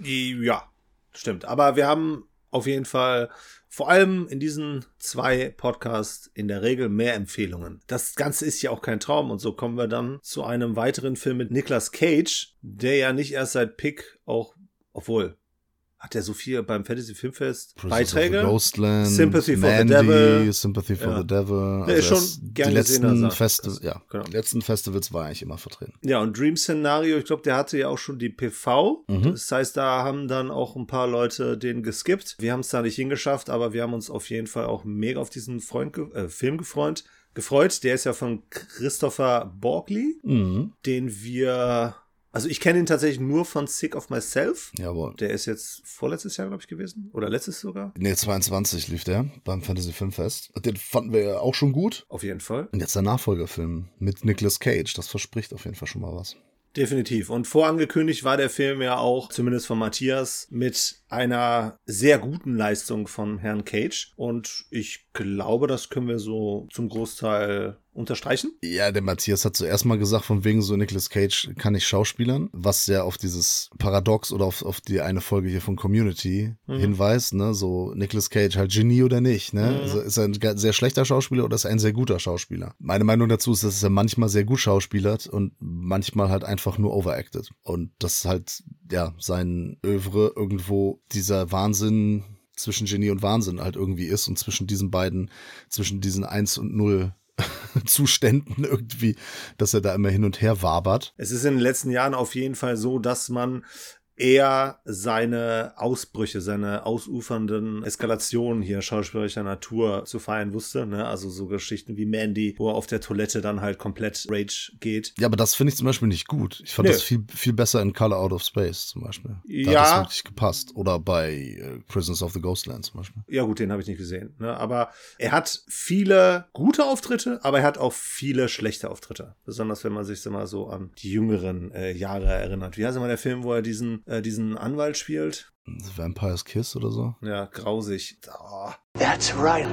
Ja, stimmt. Aber wir haben auf jeden Fall vor allem in diesen zwei Podcasts in der Regel mehr Empfehlungen. Das Ganze ist ja auch kein Traum und so kommen wir dann zu einem weiteren Film mit Nicolas Cage, der ja nicht erst seit Pick auch, obwohl, hat er so viel beim Fantasy Filmfest Princess Beiträge? Ghostland, Sympathy for the Mandy, Devil. Sympathy for Ja. the Devil. Der ist schon gern die letzten Das- ja, genau. die letzten Festivals war eigentlich immer vertreten. Ja, und Dream Scenario, ich glaube, der hatte ja auch schon die PV. Mhm. Das heißt, da haben dann auch ein paar Leute den geskippt. Wir haben es da nicht hingeschafft, aber wir haben uns auf jeden Fall auch mega auf diesen Freund äh, Film gefreut. gefreut. Der ist ja von Christopher Borgley, Mhm. den wir. Also ich kenne ihn tatsächlich nur von Sick of Myself. Jawohl. Der ist jetzt vorletztes Jahr, glaube ich, gewesen. Oder letztes sogar. Nee, 22 lief der beim Fantasy Filmfest. Den fanden wir ja auch schon gut. Auf jeden Fall. Und jetzt der Nachfolgerfilm mit Nicolas Cage. Das verspricht auf jeden Fall schon mal was. Definitiv. Und vorangekündigt war der Film ja auch, zumindest von Matthias, mit einer sehr guten Leistung von Herrn Cage. Und ich glaube, das können wir so zum Großteil unterstreichen. Ja, der Matthias hat zuerst mal gesagt, von wegen so Nicolas Cage kann ich schauspielern, was ja auf dieses Paradox oder auf, auf die eine Folge hier von Community hinweist, ne, so Nicolas Cage halt Genie oder nicht, ne, also ist er ein sehr schlechter Schauspieler oder ist er ein sehr guter Schauspieler? Meine Meinung dazu ist, dass er manchmal sehr gut schauspielert und manchmal halt einfach nur overacted und das halt, ja, sein Övre irgendwo dieser Wahnsinn zwischen Genie und Wahnsinn halt irgendwie ist und zwischen diesen beiden, zwischen diesen 1 und 0 Zuständen irgendwie, dass er da immer hin und her wabert. Es ist in den letzten Jahren auf jeden Fall so, dass man eher seine Ausbrüche, seine ausufernden Eskalationen hier schauspielerischer Natur zu feiern wusste. Ne? Also so Geschichten wie Mandy, wo er auf der Toilette dann halt komplett Rage geht. Ja, aber das finde ich zum Beispiel nicht gut. Ich fand Nö. das viel, viel besser in Color Out of Space zum Beispiel. Da Ja. hat das wirklich gepasst. Oder bei äh, Prisoners of the Ghostland zum Beispiel. Ja gut, den habe ich nicht gesehen. Ne? Aber er hat viele gute Auftritte, aber er hat auch viele schlechte Auftritte. Besonders wenn man sich so mal so an die jüngeren äh, Jahre erinnert. Wie heißt immer der Film, wo er diesen, äh, diesen Anwalt spielt? Vampire's Kiss oder so. Ja, grausig. Oh. That's right.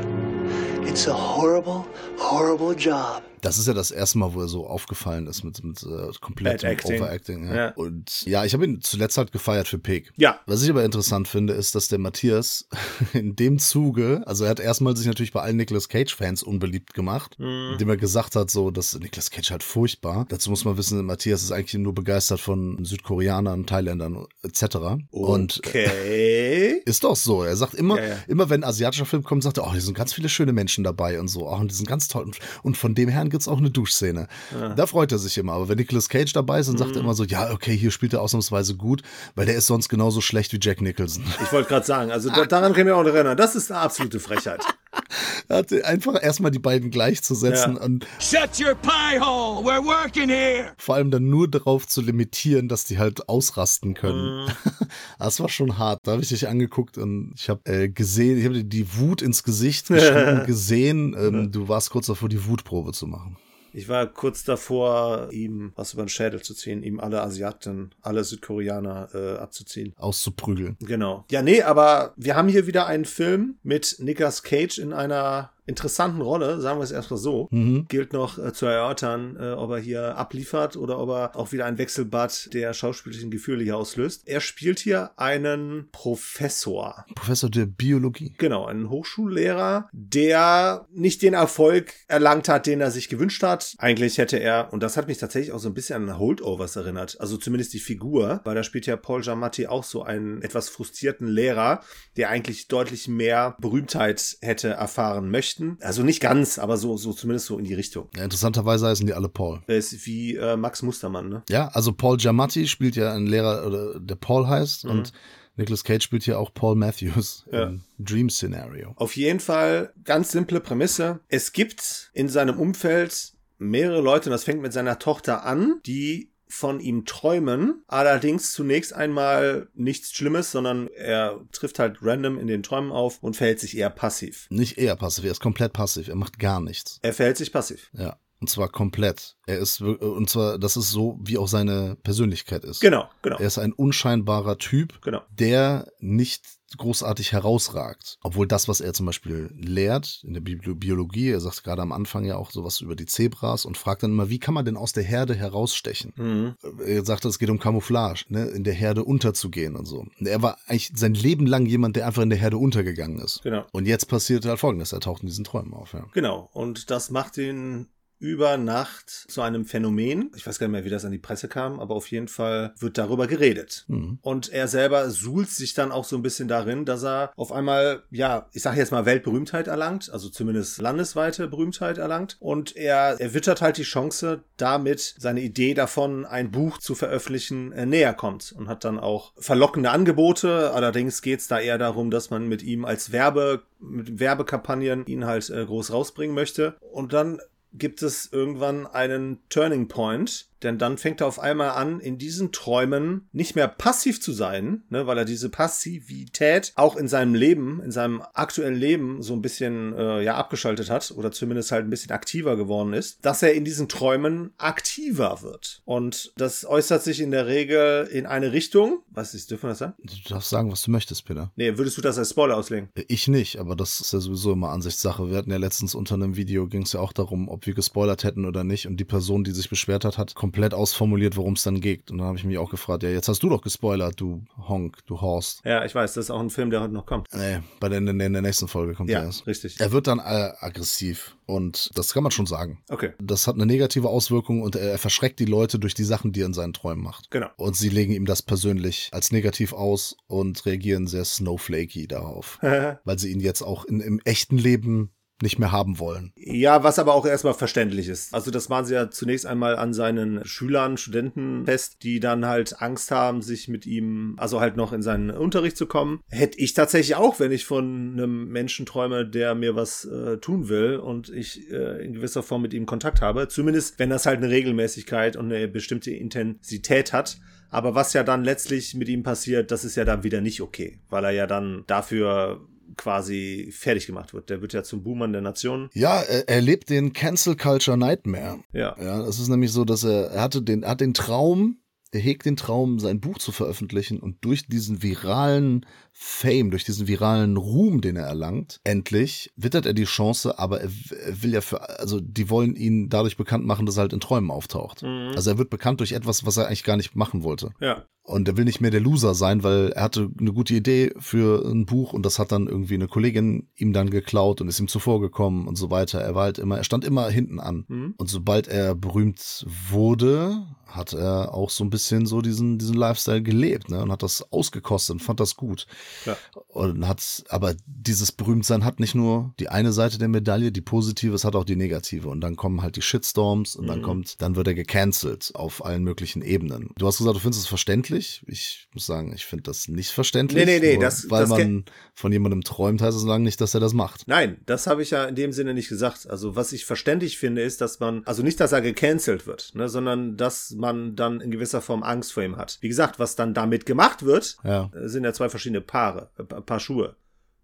It's a horrible, horrible job. Das ist ja das erste Mal, wo er so aufgefallen ist mit, mit äh, komplettem. Overacting. Ja. Ja. Und ja, ich habe ihn zuletzt halt gefeiert für Pig. Ja. Was ich aber interessant finde, ist, dass der Matthias in dem Zuge, also er hat erstmal sich natürlich bei allen Nicolas Cage-Fans unbeliebt gemacht, Mhm. indem er gesagt hat, so, dass Nicolas Cage halt furchtbar. Dazu muss man wissen, Matthias ist eigentlich nur begeistert von Südkoreanern, Thailändern etc. Und Okay. ist doch so. Er sagt immer, Ja, ja. immer wenn ein asiatischer Film kommt, sagt er, oh, hier sind ganz viele schöne Menschen dabei und so. Oh, und die sind ganz toll. Und, von dem Herrn gibt's auch eine Duschszene. Da freut er sich immer. Aber wenn Nicolas Cage dabei ist, dann Mhm. sagt er immer so, ja, okay, hier spielt er ausnahmsweise gut, weil der ist sonst genauso schlecht wie Jack Nicholson. Ich wollte gerade sagen, also da, daran kann ich mich auch noch erinnern. Das ist eine absolute Frechheit. Er hat einfach erstmal die beiden gleichzusetzen Ja. und Shut your pie hole. We're working here. vor allem dann nur darauf zu limitieren, dass die halt ausrasten können. Mhm. Das war schon hart. Da habe ich dich angeguckt und ich habe äh, gesehen, ich habe dir die Wut ins Gesicht geschrieben, gesehen. Ähm, du warst kurz davor, die Wutprobe zu machen. Ich war kurz davor, ihm was über den Schädel zu ziehen, ihm alle Asiaten, alle Südkoreaner äh, abzuziehen. Auszuprügeln. Genau. Ja, nee, aber wir haben hier wieder einen Film mit Nicolas Cage in einer interessanten Rolle, sagen wir es erstmal so. Gilt noch äh, zu erörtern, äh, ob er hier abliefert oder ob er auch wieder ein Wechselbad der schauspiellichen Gefühle hier auslöst. Er spielt hier einen Professor. Professor der Biologie. Genau, einen Hochschullehrer, der nicht den Erfolg erlangt hat, den er sich gewünscht hat. Eigentlich hätte er, und das hat mich tatsächlich auch so ein bisschen an Holdovers erinnert, also zumindest die Figur, weil da spielt ja Paul Giamatti auch so einen etwas frustrierten Lehrer, der eigentlich deutlich mehr Berühmtheit hätte erfahren möchten. Also nicht ganz, aber so, so zumindest so in die Richtung. Ja, interessanterweise heißen die alle Paul. Er ist wie äh, Max Mustermann, ne? Ja, also Paul Giamatti spielt ja einen Lehrer, oder der Paul heißt, und Nicolas Cage spielt ja auch Paul Matthews Ja. im Dream Scenario. Auf jeden Fall ganz simple Prämisse. Es gibt in seinem Umfeld mehrere Leute, und das fängt mit seiner Tochter an, die von ihm träumen, allerdings zunächst einmal nichts Schlimmes, sondern er trifft halt random in den Träumen auf und verhält sich eher passiv. Nicht eher passiv, er ist komplett passiv, er macht gar nichts. Er verhält sich passiv. Ja. Und zwar komplett. Er ist, und zwar, das ist so, wie auch seine Persönlichkeit ist. Genau, genau. Er ist ein unscheinbarer Typ, Genau. der nicht großartig herausragt. Obwohl das, was er zum Beispiel lehrt in der Bi Biologie, er sagt gerade am Anfang ja auch sowas über die Zebras und fragt dann immer, wie kann man denn aus der Herde herausstechen? Mhm. Er sagt, es geht um Camouflage, ne, in der Herde unterzugehen und so. Und er war eigentlich sein Leben lang jemand, der einfach in der Herde untergegangen ist. Genau. Und jetzt passiert halt folgendes, er taucht in diesen Träumen auf, ja. Genau. Und das macht ihn über Nacht zu einem Phänomen. Ich weiß gar nicht mehr, wie das an die Presse kam, aber auf jeden Fall wird darüber geredet. Mhm. Und er selber suhlt sich dann auch so ein bisschen darin, dass er auf einmal, ja, ich sage jetzt mal Weltberühmtheit erlangt, also zumindest landesweite Berühmtheit erlangt. Und er erwittert halt die Chance, damit seine Idee davon, ein Buch zu veröffentlichen, äh, näher kommt. Und hat dann auch verlockende Angebote. Allerdings geht es da eher darum, dass man mit ihm als Werbe, mit Werbekampagnen ihn halt äh, groß rausbringen möchte. Und dann gibt es irgendwann einen Turning Point, denn dann fängt er auf einmal an, in diesen Träumen nicht mehr passiv zu sein, ne, weil er diese Passivität auch in seinem Leben, in seinem aktuellen Leben so ein bisschen äh, ja abgeschaltet hat oder zumindest halt ein bisschen aktiver geworden ist, dass er in diesen Träumen aktiver wird. Und das äußert sich in der Regel in eine Richtung. Was ist, dürfen wir das sagen? Du darfst sagen, was du möchtest, Peter. Nee, würdest du das als Spoiler auslegen? Ich nicht, aber das ist ja sowieso immer Ansichtssache. Wir hatten ja letztens unter einem Video, ging es ja auch darum, ob wir gespoilert hätten oder nicht. Und die Person, die sich beschwert hat, hat komplett ausformuliert, worum es dann geht. Und dann habe ich mich auch gefragt, ja, jetzt hast du doch gespoilert, du Honk, du Horst. Ja, ich weiß, das ist auch ein Film, der heute noch kommt. Nee, bei der, in der nächsten Folge kommt Ja, er erst. richtig. Er wird dann äh, aggressiv und das kann man schon sagen. Okay, Das hat eine negative Auswirkung und er, er verschreckt die Leute durch die Sachen, die er in seinen Träumen macht. genau. Und sie legen ihm das persönlich als negativ aus und reagieren sehr snowflakey darauf. weil sie ihn jetzt auch in, im echten Leben nicht mehr haben wollen. Ja, was aber auch erstmal verständlich ist. Also das machen sie ja zunächst einmal an seinen Schülern, Studenten fest, die dann halt Angst haben, sich mit ihm, also halt noch in seinen Unterricht zu kommen. Hätte ich tatsächlich auch, wenn ich von einem Menschen träume, der mir was äh, tun will und ich äh, in gewisser Form mit ihm Kontakt habe. Zumindest, wenn das halt eine Regelmäßigkeit und eine bestimmte Intensität hat. Aber was ja dann letztlich mit ihm passiert, das ist ja dann wieder nicht okay, weil er ja dann dafür quasi fertig gemacht wird. Der wird ja zum Boomern der Nation. Ja, er, er lebt den Cancel Culture Nightmare. Ja. Ja, es ist nämlich so, dass er, er hatte den, er hat den Traum, hegt den Traum, sein Buch zu veröffentlichen und durch diesen viralen Fame, durch diesen viralen Ruhm, den er erlangt, endlich wittert er die Chance, aber er, er will ja für, also die wollen ihn dadurch bekannt machen, dass er halt in Träumen auftaucht. Mhm. Also er wird bekannt durch etwas, was er eigentlich gar nicht machen wollte. Ja. Und er will nicht mehr der Loser sein, weil er hatte eine gute Idee für ein Buch und das hat dann irgendwie eine Kollegin ihm dann geklaut und ist ihm zuvorgekommen und so weiter. Er war halt immer, er stand immer hinten an. Mhm. Und sobald er berühmt wurde, hat er auch so ein bisschen so diesen, diesen Lifestyle gelebt, ne? Und hat das ausgekostet und fand das gut. Ja. Und hat, aber dieses Berühmtsein hat nicht nur die eine Seite der Medaille, die positive, es hat auch die negative. Und dann kommen halt die Shitstorms und dann Mhm. kommt, dann wird er gecancelt auf allen möglichen Ebenen. Du hast gesagt, du findest es verständlich. Ich muss sagen, ich finde das nicht verständlich. Nee, nee, nee, das- weil das man von jemandem träumt, heißt es lange nicht, dass er das macht. Nein, das habe ich ja in dem Sinne nicht gesagt. Also was ich verständlich finde, ist, dass man, also nicht, dass er gecancelt wird, ne, sondern dass man dann in gewisser Form Angst vor ihm hat. Wie gesagt, was dann damit gemacht wird, Ja. äh, sind ja zwei verschiedene Paare, äh, Pa- Paar Schuhe.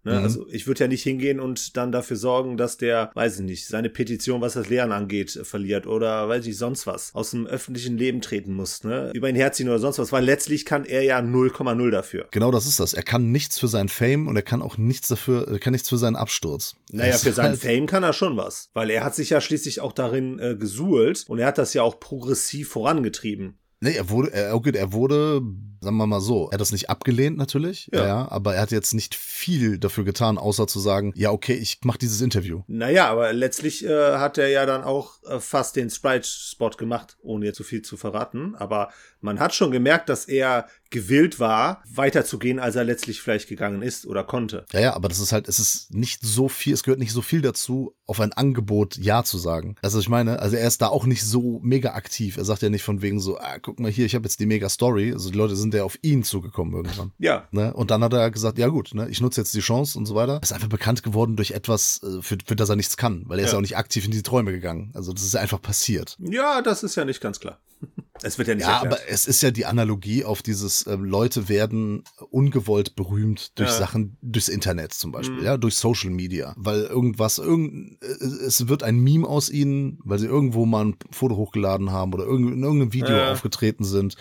Ne? Mhm. Also ich würde ja nicht hingehen und dann dafür sorgen, dass der, weiß ich nicht, seine Petition, was das Lehren angeht, äh, verliert oder weiß ich sonst was, aus dem öffentlichen Leben treten muss, ne? Über ihn herziehen oder sonst was, weil letztlich kann er ja 0,0 dafür. Genau das ist das. Er kann nichts für sein Fame und er kann auch nichts dafür, er kann nichts für seinen Absturz. Naja, für seinen halt- Fame kann er schon was. Weil er hat sich ja schließlich auch darin äh, gesuhlt und er hat das ja auch progressiv vorangetrieben. Nee, er wurde, er, okay, er wurde, sagen wir mal so, er hat das nicht abgelehnt natürlich, Ja. ja. aber er hat jetzt nicht viel dafür getan, außer zu sagen, ja, okay, ich mach dieses Interview. Naja, aber letztlich äh, hat er ja dann auch äh, fast den Sprite-Spot gemacht, ohne jetzt zu viel zu verraten. Aber man hat schon gemerkt, dass er gewillt war, weiterzugehen, als er letztlich vielleicht gegangen ist oder konnte. Ja, ja, aber das ist halt, es ist nicht so viel, es gehört nicht so viel dazu, auf ein Angebot Ja zu sagen. Also ich meine, also er ist da auch nicht so mega aktiv. Er sagt ja nicht von wegen so, ah, guck mal hier, ich habe jetzt die mega Story. Also die Leute sind ja auf ihn zugekommen irgendwann. Ja, Ne? Und dann hat er gesagt, ja gut, ne, ich nutze jetzt die Chance und so weiter. Er ist einfach bekannt geworden durch etwas, äh, für, für das er nichts kann, weil er ist Ja. ja auch nicht aktiv in die Träume gegangen. Also das ist ja einfach passiert. ja, das ist ja nicht ganz klar. Es wird ja nicht Ja, erklärt. aber es ist ja die Analogie auf dieses, ähm, Leute werden ungewollt berühmt durch Ja. Sachen, durchs Internet zum Beispiel, Mhm. ja, durch Social Media. Weil irgendwas, irgend, äh, es wird ein Meme aus ihnen, weil sie irgendwo mal ein Foto hochgeladen haben oder irgend, in irgendeinem Video Ja. aufgetreten sind.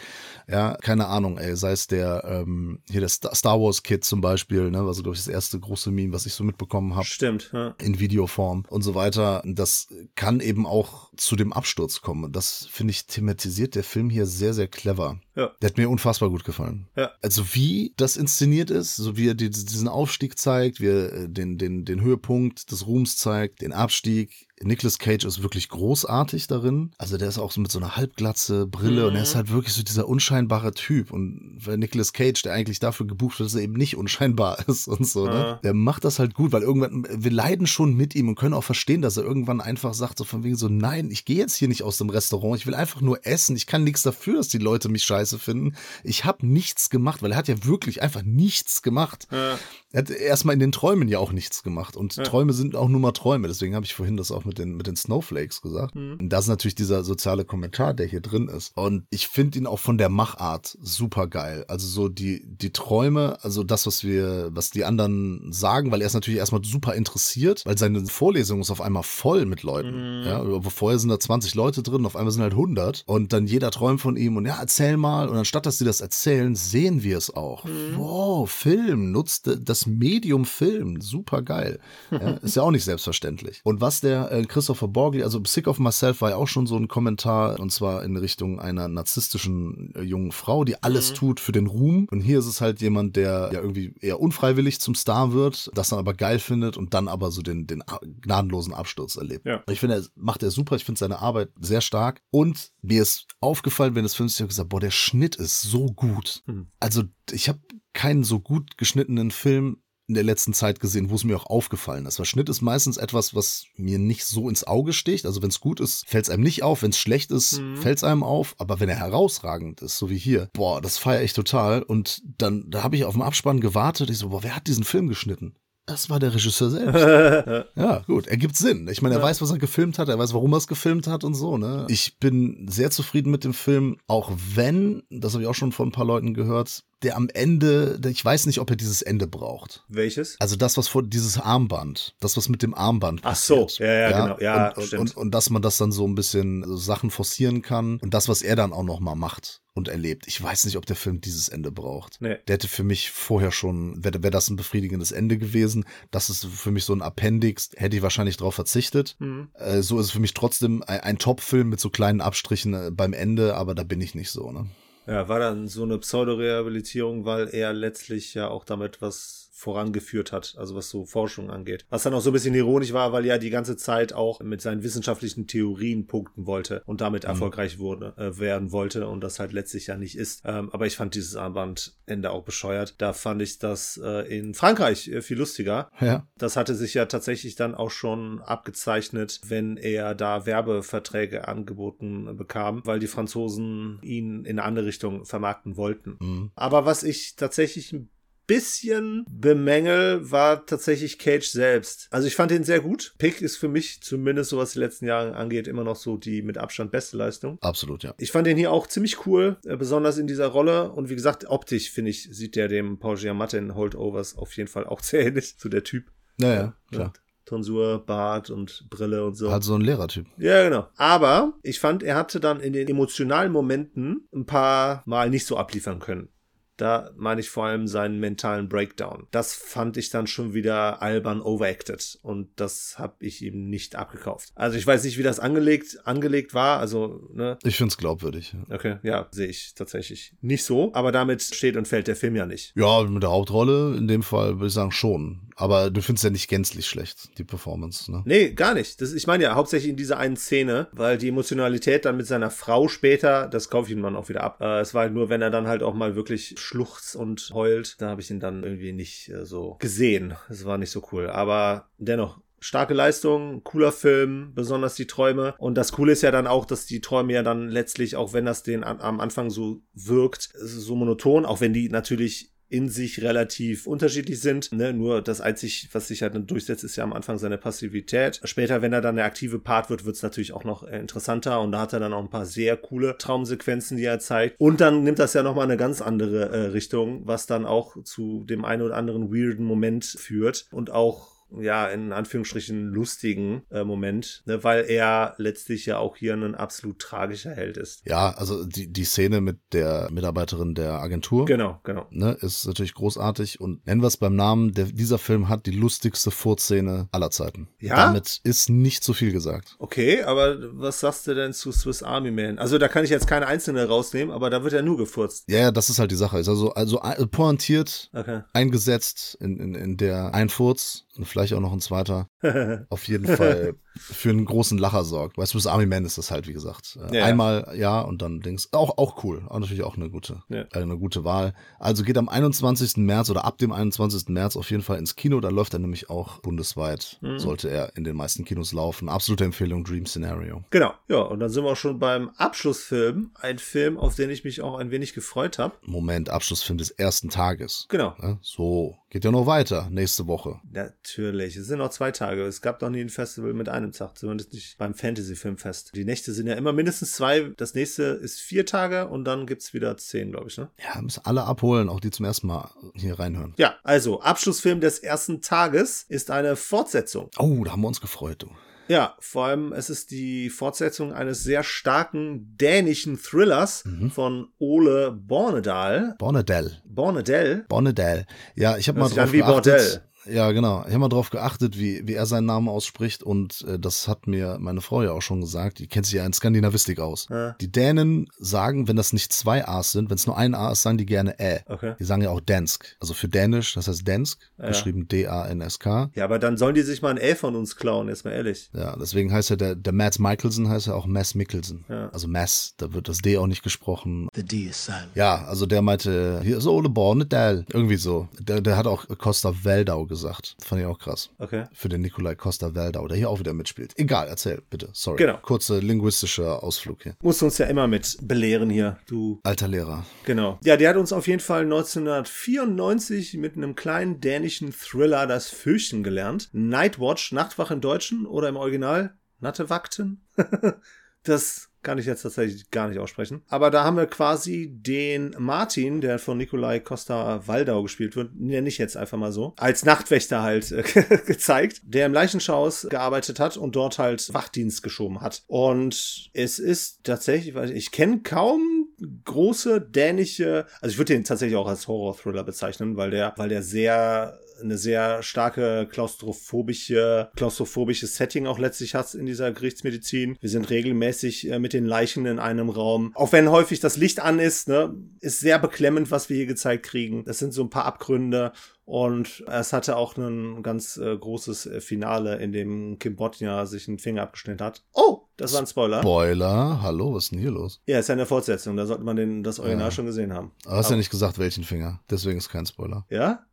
Ja, keine Ahnung, ey, sei es der, ähm, hier der Star Wars Kid zum Beispiel, ne, war so, glaube ich, das erste große Meme, was ich so mitbekommen habe Stimmt. Ja. in Videoform und so weiter. Das kann eben auch zu dem Absturz kommen. Das finde ich thematisiert der Film hier sehr, sehr clever. Ja. Der hat mir unfassbar gut gefallen. Ja. Also wie das inszeniert ist, so wie er die- diesen Aufstieg zeigt, wie er äh, den, den, den Höhepunkt des Ruhms zeigt, den Abstieg. Nicolas Cage ist wirklich großartig darin. Also der ist auch so mit so einer Halbglatze, Brille und er ist halt wirklich so dieser unscheinbare Typ. Und weil Nicolas Cage, der eigentlich dafür gebucht wird, dass er eben nicht unscheinbar ist und so, ne? Ja. Der macht das halt gut, weil irgendwann, wir leiden schon mit ihm und können auch verstehen, dass er irgendwann einfach sagt, so von wegen so, nein, ich gehe jetzt hier nicht aus dem Restaurant, ich will einfach nur essen, ich kann nichts dafür, dass die Leute mich scheiße finden. Ich habe nichts gemacht, weil er hat ja wirklich einfach nichts gemacht. Ja. Er hat erstmal in den Träumen ja auch nichts gemacht. Und Träume sind auch nur mal Träume. Deswegen habe ich vorhin das auch mit den, mit den Snowflakes gesagt. Und das ist natürlich dieser soziale Kommentar, der hier drin ist. Und ich finde ihn auch von der Machart super geil. Also so die, die Träume, also das, was wir, was die anderen sagen, weil er ist natürlich erstmal super interessiert, weil seine Vorlesung ist auf einmal voll mit Leuten. Ja, aber vorher sind da 20 Leute drin, auf einmal sind halt 100. Und dann jeder träumt von ihm und ja, erzähl mal. Und anstatt, dass sie das erzählen, sehen wir es auch. Wow, Film, nutzt das Medium Film. Super geil. Ja, ist ja auch nicht selbstverständlich. Und was der äh, Christopher Borgli, also Sick of Myself war ja auch schon so ein Kommentar, und zwar in Richtung einer narzisstischen äh, jungen Frau, die alles tut für den Ruhm. Und hier ist es halt jemand, der ja irgendwie eher unfreiwillig zum Star wird, das dann aber geil findet und dann aber so den, den gnadenlosen Absturz erlebt. Ja. Ich finde, er macht er super. Ich finde seine Arbeit sehr stark. Und mir ist aufgefallen, wenn des Films, ich habe gesagt, boah, der Schnitt ist so gut. Mhm. Also ich habe keinen so gut geschnittenen Film in der letzten Zeit gesehen, wo es mir auch aufgefallen ist. Weil Schnitt ist meistens etwas, was mir nicht so ins Auge sticht. Also wenn es gut ist, fällt es einem nicht auf. Wenn es schlecht ist, Mhm. fällt es einem auf. Aber wenn er herausragend ist, so wie hier, boah, das feiere ich total. Und dann, da habe ich auf dem Abspann gewartet. Ich so, boah, wer hat diesen Film geschnitten? Das war der Regisseur selbst. Ja, gut, ergibt Sinn. Ich meine, er weiß, was er gefilmt hat, er weiß, warum er es gefilmt hat und so, ne? Ich bin sehr zufrieden mit dem Film, auch wenn, das habe ich auch schon von ein paar Leuten gehört, der am Ende, ich weiß nicht, ob er dieses Ende braucht. Welches? Also das, was vor dieses Armband, das, was mit dem Armband Ach so, passiert. ja, ja, genau. Ja, und, stimmt. und, und dass man das dann so ein bisschen so Sachen forcieren kann und das, was er dann auch noch mal macht und erlebt. Ich weiß nicht, ob der Film dieses Ende braucht. Nee. Der hätte für mich vorher schon, wäre wär das ein befriedigendes Ende gewesen. Das ist für mich so ein Appendix, hätte ich wahrscheinlich drauf verzichtet. Mhm. Äh, so ist es für mich trotzdem ein, ein Top-Film mit so kleinen Abstrichen äh, beim Ende, aber da bin ich nicht so, ne? Ja, war dann so eine Pseudo-Rehabilitierung, weil er letztlich ja auch damit was vorangeführt hat, also was so Forschung angeht. Was dann auch so ein bisschen ironisch war, weil er die ganze Zeit auch mit seinen wissenschaftlichen Theorien punkten wollte und damit erfolgreich wurde, äh, werden wollte und das halt letztlich ja nicht ist. Ähm, aber ich fand dieses Armbandende auch bescheuert. Da fand ich das äh, in Frankreich äh, viel lustiger. Ja. Das hatte sich ja tatsächlich dann auch schon abgezeichnet, wenn er da Werbeverträge angeboten bekam, weil die Franzosen ihn in eine andere Richtung vermarkten wollten. Mhm. Aber was ich tatsächlich ein bisschen bemängel, war tatsächlich Cage selbst. Also ich fand ihn sehr gut. Pick ist für mich, zumindest so was die letzten Jahre angeht, immer noch so die mit Abstand beste Leistung. Absolut, ja. Ich fand den hier auch ziemlich cool, äh, besonders in dieser Rolle. Und wie gesagt, optisch, finde ich, sieht der dem Paul Giamatti in Holdovers auf jeden Fall auch sehr ähnlich. So der Typ. Naja, klar. Tonsur, Bart und Brille und so. Halt so ein Lehrertyp. Ja, genau. Aber ich fand, er hatte dann in den emotionalen Momenten ein paar Mal nicht so abliefern können. Da meine ich vor allem seinen mentalen Breakdown. Das fand ich dann schon wieder albern overacted und das habe ich ihm nicht abgekauft. Also ich weiß nicht, wie das angelegt angelegt war. Also ne, Ich find's glaubwürdig. ja. okay, ja, sehe ich tatsächlich nicht so. Aber damit steht und fällt der Film ja nicht. Ja, mit der Hauptrolle in dem Fall würde ich sagen schon. Aber du findest ja nicht gänzlich schlecht, die Performance, ne? Nee, gar nicht. Das, ich meine ja hauptsächlich in dieser einen Szene, weil die Emotionalität dann mit seiner Frau später, das kaufe ich ihm dann auch wieder ab. Äh, es war halt nur, wenn er dann halt auch mal wirklich schluchzt und heult, da habe ich ihn dann irgendwie nicht äh, so gesehen. Das war nicht so cool. Aber dennoch, starke Leistung, cooler Film, besonders die Träume. Und das Coole ist ja dann auch, dass die Träume ja dann letztlich, auch wenn das den am Anfang so wirkt, es so monoton, auch wenn die natürlich in sich relativ unterschiedlich sind. Ne? Nur das einzig, was sich halt dann durchsetzt, ist ja am Anfang seine Passivität. Später, wenn er dann der aktive Part wird, wird es natürlich auch noch äh, interessanter und da hat er dann auch ein paar sehr coole Traumsequenzen, die er zeigt. Und dann nimmt das ja nochmal eine ganz andere äh, Richtung, was dann auch zu dem einen oder anderen weirden Moment führt und auch ja, in Anführungsstrichen lustigen äh, Moment, ne, weil er letztlich ja auch hier ein absolut tragischer Held ist. Ja, also die, die Szene mit der Mitarbeiterin der Agentur. Genau, genau. Ne, ist natürlich großartig und nennen wir es beim Namen, der, dieser Film hat die lustigste Furzszene aller Zeiten. Ja? Damit ist nicht zu viel gesagt. Okay, aber was sagst du denn zu Swiss Army Man? Also da kann ich jetzt keine einzelne rausnehmen, aber da wird ja nur gefurzt. Ja, ja, das ist halt die Sache. Ist also, also äh, pointiert, Okay. eingesetzt in, in, in der ein Furz und vielleicht auch noch ein zweiter. Auf jeden Fall für einen großen Lacher sorgt. Weißt du, Swiss Army Man ist das halt, wie gesagt. Ja. Einmal ja und dann Dings. Auch, auch cool. Auch natürlich auch eine gute, Ja. äh, eine gute Wahl. Also geht am 21. März oder ab dem 21. März auf jeden Fall ins Kino. Da läuft er nämlich auch bundesweit. Mhm. Sollte er in den meisten Kinos laufen. Absolute Empfehlung, Dream Scenario. Genau. Ja, und dann sind wir auch schon beim Abschlussfilm. Ein Film, auf den ich mich auch ein wenig gefreut habe. Moment, Abschlussfilm des ersten Tages. Genau. Ja, so, geht ja noch weiter nächste Woche. Natürlich. Es sind noch zwei Tage. Es gab noch nie ein Festival mit einem Tag, zumindest nicht beim Fantasy Filmfest. Die Nächte sind ja immer mindestens zwei. Das nächste ist vier Tage und dann gibt's wieder zehn, glaube ich, ne? Ja, müssen alle abholen, auch die zum ersten Mal hier reinhören. Ja, also Abschlussfilm des ersten Tages ist eine Fortsetzung. Oh, da haben wir uns gefreut, du. Ja, vor allem es ist die Fortsetzung eines sehr starken dänischen Thrillers von Ole Bornedal. Bornedell. Bornedal? Bonnedell. Ja, ich habe mal drauf wie geachtet. Bordell. Ja, genau. Ich habe mal drauf geachtet, wie, wie er seinen Namen ausspricht und äh, das hat mir meine Frau ja auch schon gesagt. Die kennt sich ja in Skandinavistik aus. Ja. Die Dänen sagen, wenn das nicht zwei A's sind, wenn es nur ein A ist, sagen die gerne Ä. Okay. Die sagen ja auch Dansk. Also für Dänisch, das heißt Dansk, Ja. geschrieben D-A-N-S-K. Ja, aber dann sollen die sich mal ein L von uns klauen, jetzt mal ehrlich. Ja, deswegen heißt er der, der Mads Mikkelsen heißt er auch Mass Mikkelsen. Ja. Also Mass, da wird das D auch nicht gesprochen. The D is silent. Ja, also der meinte, hier ist Ole Bornedal. Irgendwie so. Der, der hat auch Costa Waldau gesagt. Fand ich auch krass. Okay. Für den Nikolai Costa Waldau, der hier auch wieder mitspielt. Egal, erzähl, bitte. Sorry. Genau. Kurze linguistischer Ausflug hier. Musst uns ja immer mit belehren hier, du. Alter Lehrer. Genau. Ja, der hat uns auf jeden Fall 1994 mit einem kleinen dänischen Thriller das Fürchten gelernt. Nightwatch, Nachtwach im Deutschen oder im Original Nattewakten. das kann ich jetzt tatsächlich gar nicht aussprechen. Aber da haben wir quasi den Martin, der von Nikolai Costa-Waldau gespielt wird, nenne ich jetzt einfach mal so, als Nachtwächter halt äh, gezeigt, der im Leichenschaus gearbeitet hat und dort halt Wachdienst geschoben hat. Und es ist tatsächlich, ich kenne kaum große dänische, also ich würde den tatsächlich auch als Horror-Thriller bezeichnen, weil der, weil der sehr eine sehr starke klaustrophobische, klaustrophobisches Setting auch letztlich hat in dieser Gerichtsmedizin. Wir sind regelmäßig äh, mit den Leichen in einem Raum. Auch wenn häufig das Licht an ist, ne, ist sehr beklemmend, was wir hier gezeigt kriegen. Das sind so ein paar Abgründe. Und es hatte auch ein ganz äh, großes äh, Finale, in dem Kim Botnia sich einen Finger abgeschnitten hat. Oh, das war ein Spoiler. Spoiler? Hallo, was ist denn hier los? Ja, ist ja eine Fortsetzung. Da sollte man den, das Original ja. schon gesehen haben. Aber hast ja nicht gesagt, welchen Finger. Deswegen ist kein Spoiler. Ja?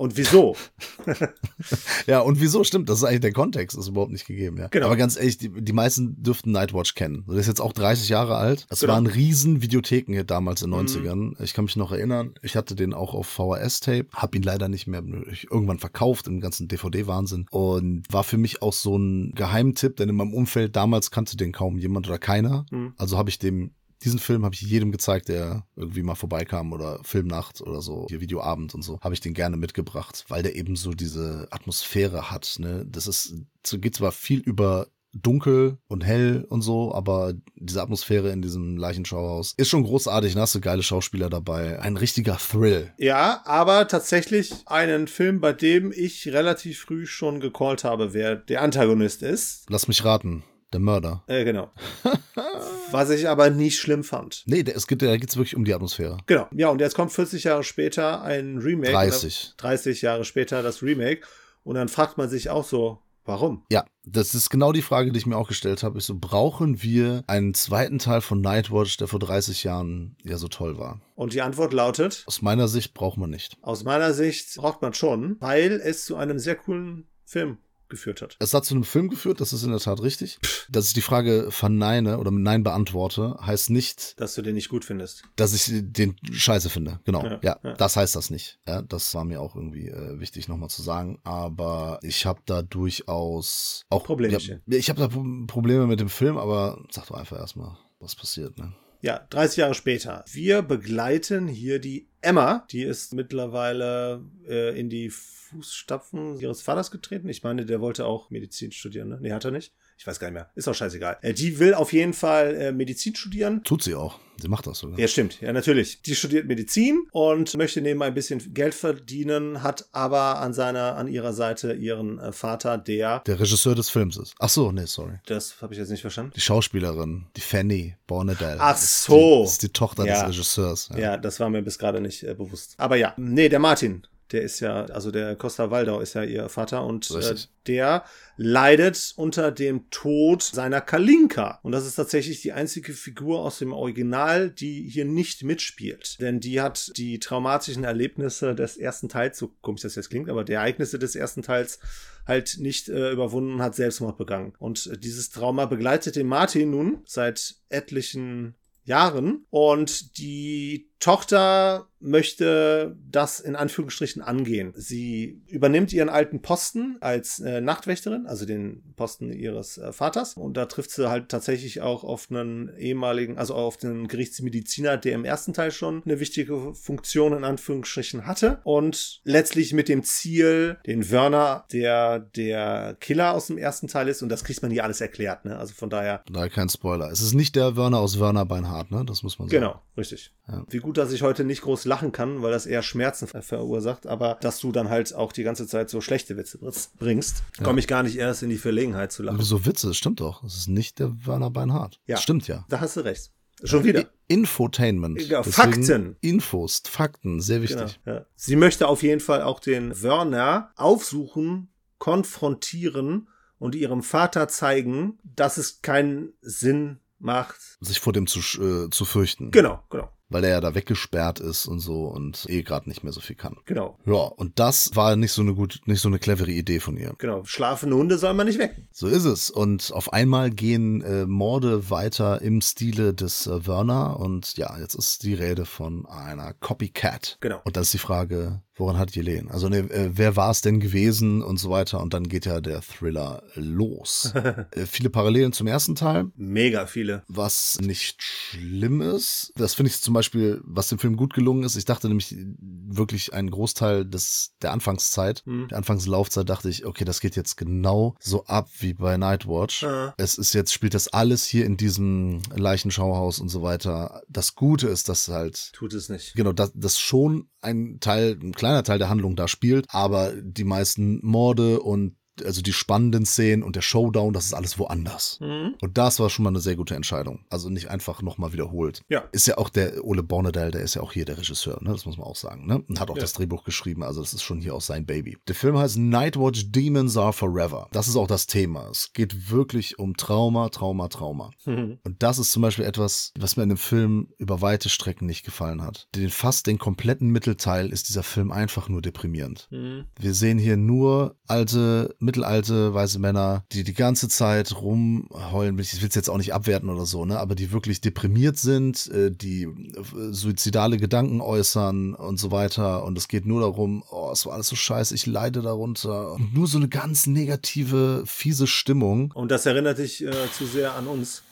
Und wieso? ja, und wieso stimmt, das ist eigentlich der Kontext, ist überhaupt nicht gegeben, ja. Genau. Aber ganz ehrlich, die, die meisten dürften Nightwatch kennen. Das ist jetzt auch 30 Jahre alt. Das genau. war ein riesen Videotheken hier damals in den 90ern. Mhm. Ich kann mich noch erinnern, ich hatte den auch auf VHS-Tape, hab ihn leider nicht mehr irgendwann verkauft im ganzen DVD-Wahnsinn und war für mich auch so ein Geheimtipp, denn in meinem Umfeld damals kannte den kaum jemand oder keiner. Mhm. Also habe ich dem diesen Film habe ich jedem gezeigt, der irgendwie mal vorbeikam oder Filmnacht oder so, hier Videoabend und so, habe ich den gerne mitgebracht, weil der eben so diese Atmosphäre hat. Ne? Das ist, geht zwar viel über dunkel und hell und so, aber diese Atmosphäre in diesem Leichenschauhaus ist schon großartig. Da hast du geile Schauspieler dabei. Ein richtiger Thrill. Ja, aber tatsächlich einen Film, bei dem ich relativ früh schon gecallt habe, wer der Antagonist ist. Lass mich raten. Der Mörder. Äh, genau. Was ich aber nicht schlimm fand. Nee, es geht, da geht es wirklich um die Atmosphäre. Genau. Ja, und jetzt kommt 40 Jahre später ein Remake. 30. 30 Jahre später das Remake. Und dann fragt man sich auch so, Warum? Ja, das ist genau die Frage, die ich mir auch gestellt habe. Ist so, brauchen wir einen zweiten Teil von Nightwatch, der vor 30 Jahren ja so toll war? Und die Antwort lautet? Aus meiner Sicht braucht man nicht. Aus meiner Sicht braucht man schon, weil es zu einem sehr coolen Film geführt hat. Es hat zu einem Film geführt, das ist in der Tat richtig. Dass ich die Frage verneine oder mit Nein beantworte, heißt nicht, dass du den nicht gut findest. Dass ich den scheiße finde. Genau. Ja, ja, ja. das heißt das nicht. Ja, das war mir auch irgendwie äh, wichtig nochmal zu sagen. Aber ich habe da durchaus auch Probleme. Ich habe da Probleme mit dem Film, aber sag doch einfach erstmal, was passiert, ne? Ja, 30 Jahre später. Wir begleiten hier die Emma. Die ist mittlerweile äh, in die Fußstapfen ihres Vaters getreten. Ich meine, der wollte auch Medizin studieren, ne? Nee, hat er nicht. Ich weiß gar nicht mehr. Ist auch scheißegal. Äh, die will auf jeden Fall äh, Medizin studieren. Tut sie auch. Sie macht das sogar. Ja, stimmt. Ja, natürlich. Die studiert Medizin und möchte nebenbei ein bisschen Geld verdienen, hat aber an seiner, an ihrer Seite ihren äh, Vater, der der Regisseur des Films ist. Ach so, nee, sorry. Das habe ich jetzt nicht verstanden. Die Schauspielerin, die Fanny Bornedell. Ach so. Das ist die, ist die Tochter ja. des Regisseurs. Ja. ja. das war mir bis gerade nicht äh, bewusst. Aber ja, nee, der Martin der ist ja, also der Costa Waldau ist ja ihr Vater und äh, der leidet unter dem Tod seiner Kalinka. Und das ist tatsächlich die einzige Figur aus dem Original, die hier nicht mitspielt. Denn die hat die traumatischen Erlebnisse des ersten Teils, so komisch das jetzt klingt, aber die Ereignisse des ersten Teils halt nicht äh, überwunden und hat Selbstmord begangen. Und äh, dieses Trauma begleitet den Martin nun seit etlichen Jahren und die Tochter möchte das in Anführungsstrichen angehen. Sie übernimmt ihren alten Posten als äh, Nachtwächterin, also den Posten ihres äh, Vaters. Und da trifft sie halt tatsächlich auch auf einen ehemaligen, also auf den Gerichtsmediziner, der im ersten Teil schon eine wichtige Funktion in Anführungsstrichen hatte. Und letztlich mit dem Ziel, den Wörner, der der Killer aus dem ersten Teil ist. Und das kriegt man hier alles erklärt, ne? Also von daher. Daher kein Spoiler. Es ist nicht der Wörner aus Wörner Beinhardt, ne? Das muss man sagen. Genau, richtig. Ja. Wie gut, dass ich heute nicht groß lachen kann, weil das eher Schmerzen verursacht, aber dass du dann halt auch die ganze Zeit so schlechte Witze bringst, ja. komme ich gar nicht erst in die Verlegenheit zu lachen. Wieso Witze? Das stimmt doch. Das ist nicht der Werner Beinhardt. Ja. Das stimmt ja. Da hast du recht. Schon wieder. Infotainment. Ja, Fakten. Infos, Fakten, sehr wichtig. Genau, ja. Sie möchte auf jeden Fall auch den Werner aufsuchen, konfrontieren und ihrem Vater zeigen, dass es keinen Sinn macht. Sich vor dem zu, äh, zu fürchten. Genau, genau. Weil er ja da weggesperrt ist und so und eh gerade nicht mehr so viel kann. Genau. Ja, und das war nicht so eine gut, nicht so eine clevere Idee von ihr. Genau. Schlafende Hunde soll man nicht wecken. So ist es. Und auf einmal gehen äh, Morde weiter im Stile des äh, Werner. Und ja, jetzt ist die Rede von einer Copycat. Genau. Und da ist die Frage, woran hat die Lehen? Also ne, äh, wer war es denn gewesen und so weiter. Und dann geht ja der Thriller los. äh, viele Parallelen zum ersten Teil, Mega viele. was nicht schlimm ist. Das finde ich zum Beispiel, was dem Film gut gelungen ist. Ich dachte nämlich wirklich einen Großteil des, der Anfangszeit, der Anfangslaufzeit dachte ich, okay, das geht jetzt genau so ab wie bei Nightwatch. Ja. Es ist jetzt, spielt das alles hier in diesem Leichenschauhaus und so weiter. Das Gute ist, dass halt Tut es nicht. genau, dass das schon ein Teil, ein kleiner Teil der Handlung da spielt, aber die meisten Morde und also die spannenden Szenen und der Showdown, das ist alles woanders. Mhm. Und das war schon mal eine sehr gute Entscheidung. Also nicht einfach nochmal wiederholt. Ja. Ist ja auch der Ole Bornedal, der ist ja auch hier der Regisseur, ne? Das muss man auch sagen, ne? Und hat auch Ja. das Drehbuch geschrieben, also das ist schon hier auch sein Baby. Der Film heißt Nightwatch Demons Are Forever. Das ist auch das Thema. Es geht wirklich um Trauma, Trauma, Trauma. Mhm. Und das ist zum Beispiel etwas, was mir in dem Film über weite Strecken nicht gefallen hat. Den fast den kompletten Mittelteil ist dieser Film einfach nur deprimierend. Mhm. Wir sehen hier nur alte, mittelalte, weiße Männer, die die ganze Zeit rumheulen. Ich will es jetzt auch nicht abwerten oder so, ne? Aber die wirklich deprimiert sind, äh, die äh, suizidale Gedanken äußern und so weiter. Und es geht nur darum, oh, es war alles so scheiße, ich leide darunter. Und nur so eine ganz negative, fiese Stimmung. Und das erinnert dich äh, zu sehr an uns.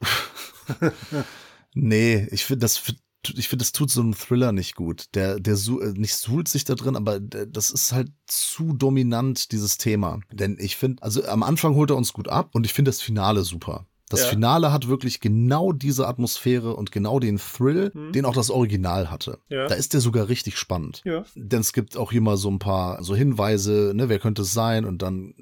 Nee, ich finde, das ich finde, das tut so einem Thriller nicht gut. Der, der äh, nicht suhlt sich da drin, aber das ist halt zu dominant, dieses Thema. Denn ich finde, also am Anfang holt er uns gut ab und ich finde das Finale super. Das Ja. Finale hat wirklich genau diese Atmosphäre und genau den Thrill, den auch das Original hatte. Mhm. Ja. Da ist der sogar richtig spannend. Ja. Denn es gibt auch hier mal so ein paar so Hinweise, ne, wer könnte es sein? Und dann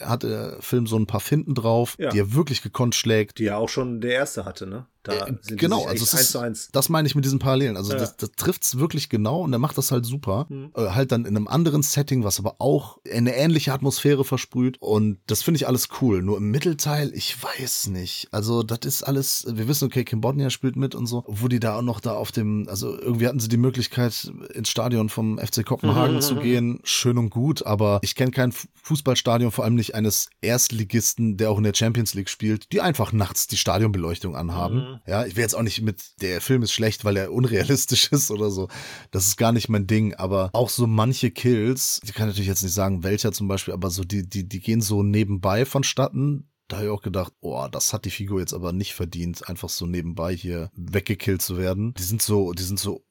hat der Film so ein paar Finden drauf, die er wirklich gekonnt schlägt. Die ja auch schon der erste hatte, ne? Da Äh, sind genau, also es ist, zu eins. das meine ich mit diesen Parallelen. Also Ja. das, das trifft's wirklich genau und er macht das halt super. Mhm. Äh, halt dann in einem anderen Setting, was aber auch eine ähnliche Atmosphäre versprüht. Und das finde ich alles cool. Nur im Mittelteil, ich weiß nicht. Also das ist alles, wir wissen, okay, Kim Bodnia spielt mit und so. Wo die da auch noch da auf dem, also irgendwie hatten sie die Möglichkeit, ins Stadion vom FC Kopenhagen zu gehen. Schön und gut, aber ich kenne kein Fu- Fußballstadion, vor allem nicht eines Erstligisten, der auch in der Champions League spielt, die einfach nachts die Stadionbeleuchtung anhaben. Ja, ich will jetzt auch nicht mit, der Film ist schlecht, weil er unrealistisch ist oder so. Das ist gar nicht mein Ding, aber auch so manche Kills, ich kann natürlich jetzt nicht sagen, welcher zum Beispiel, aber so die, die, die gehen so nebenbei vonstatten. Da habe ich auch gedacht, oh, das hat die Figur jetzt aber nicht verdient, einfach so nebenbei hier weggekillt zu werden. Die sind so, die sind so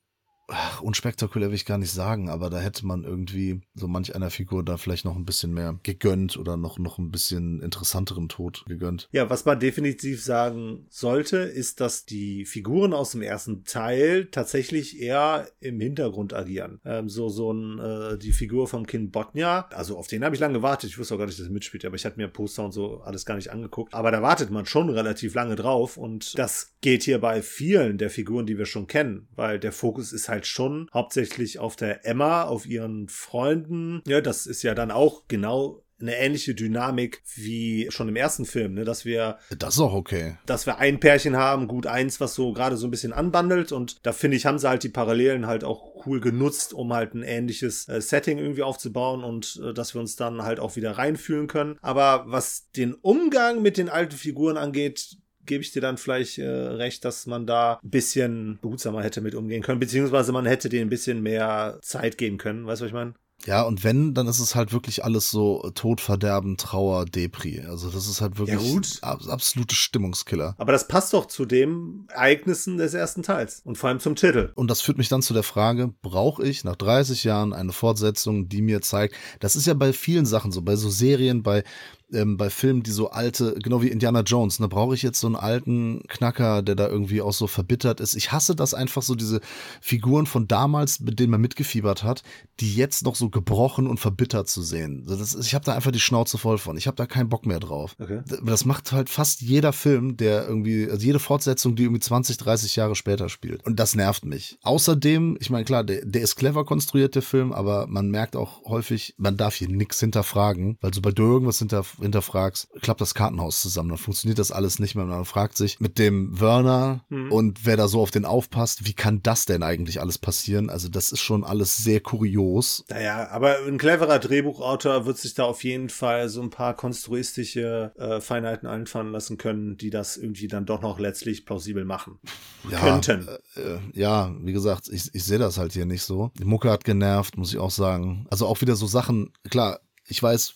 ach, unspektakulär will ich gar nicht sagen, aber da hätte man irgendwie so manch einer Figur da vielleicht noch ein bisschen mehr gegönnt oder noch, noch ein bisschen interessanteren Tod gegönnt. Ja, was man definitiv sagen sollte, ist, dass die Figuren aus dem ersten Teil tatsächlich eher im Hintergrund agieren. Ähm, so, so ein, äh, die Figur vom Kind Botnia, also auf den habe ich lange gewartet. Ich wusste auch gar nicht, dass er mitspielt, aber ich hatte mir Poster und so alles gar nicht angeguckt. Aber da wartet man schon relativ lange drauf und das geht hier bei vielen der Figuren, die wir schon kennen, weil der Fokus ist halt schon hauptsächlich auf der Emma, auf ihren Freunden. Ja, das ist ja dann auch genau eine ähnliche Dynamik wie schon im ersten Film, ne? dass wir Das ist auch okay. dass wir ein Pärchen haben, gut eins, was so gerade so ein bisschen anbandelt und da finde ich, haben sie halt die Parallelen halt auch cool genutzt, um halt ein ähnliches äh, Setting irgendwie aufzubauen und äh, dass wir uns dann halt auch wieder reinfühlen können. Aber was den Umgang mit den alten Figuren angeht, gebe ich dir dann vielleicht äh, recht, dass man da ein bisschen behutsamer hätte mit umgehen können, beziehungsweise man hätte denen ein bisschen mehr Zeit geben können, weißt du, was ich meine? Ja, und wenn, dann ist es halt wirklich alles so Tod, Verderben, Trauer, Depri. Also das ist halt wirklich Ja, gut. ab, absolute Stimmungskiller. Aber das passt doch zu den Ereignissen des ersten Teils und vor allem zum Titel. Und das führt mich dann zu der Frage, brauche ich nach 30 Jahren eine Fortsetzung, die mir zeigt, das ist ja bei vielen Sachen so, bei so Serien, bei, ähm, bei Filmen, die so alte, genau wie Indiana Jones, ne, brauche ich jetzt so einen alten Knacker, der da irgendwie auch so verbittert ist. Ich hasse das einfach so, diese Figuren von damals, mit denen man mitgefiebert hat, die jetzt noch so gebrochen und verbittert zu sehen. Das ist, ich habe da einfach die Schnauze voll von. Ich habe da keinen Bock mehr drauf. Okay. Das macht halt fast jeder Film, der irgendwie, also jede Fortsetzung, die irgendwie 20, 30 Jahre später spielt. Und das nervt mich. Außerdem, ich meine, klar, der, der ist clever konstruiert, der Film, aber man merkt auch häufig, man darf hier nichts hinterfragen, weil sobald du irgendwas hinter, hinterfragst, klappt das Kartenhaus zusammen. Dann funktioniert das alles nicht mehr. Man fragt sich mit dem Werner und wer da so auf den aufpasst, wie kann das denn eigentlich alles passieren? Also das ist schon alles sehr kurios. Naja, aber ein cleverer Drehbuchautor wird sich da auf jeden Fall so ein paar konstruistische äh, Feinheiten einfallen lassen können, die das irgendwie dann doch noch letztlich plausibel machen. Ja, Könnten. Äh, ja, wie gesagt, ich, ich sehe das halt hier nicht so. Die Mucke hat genervt, muss ich auch sagen. Also auch wieder so Sachen, klar, ich weiß,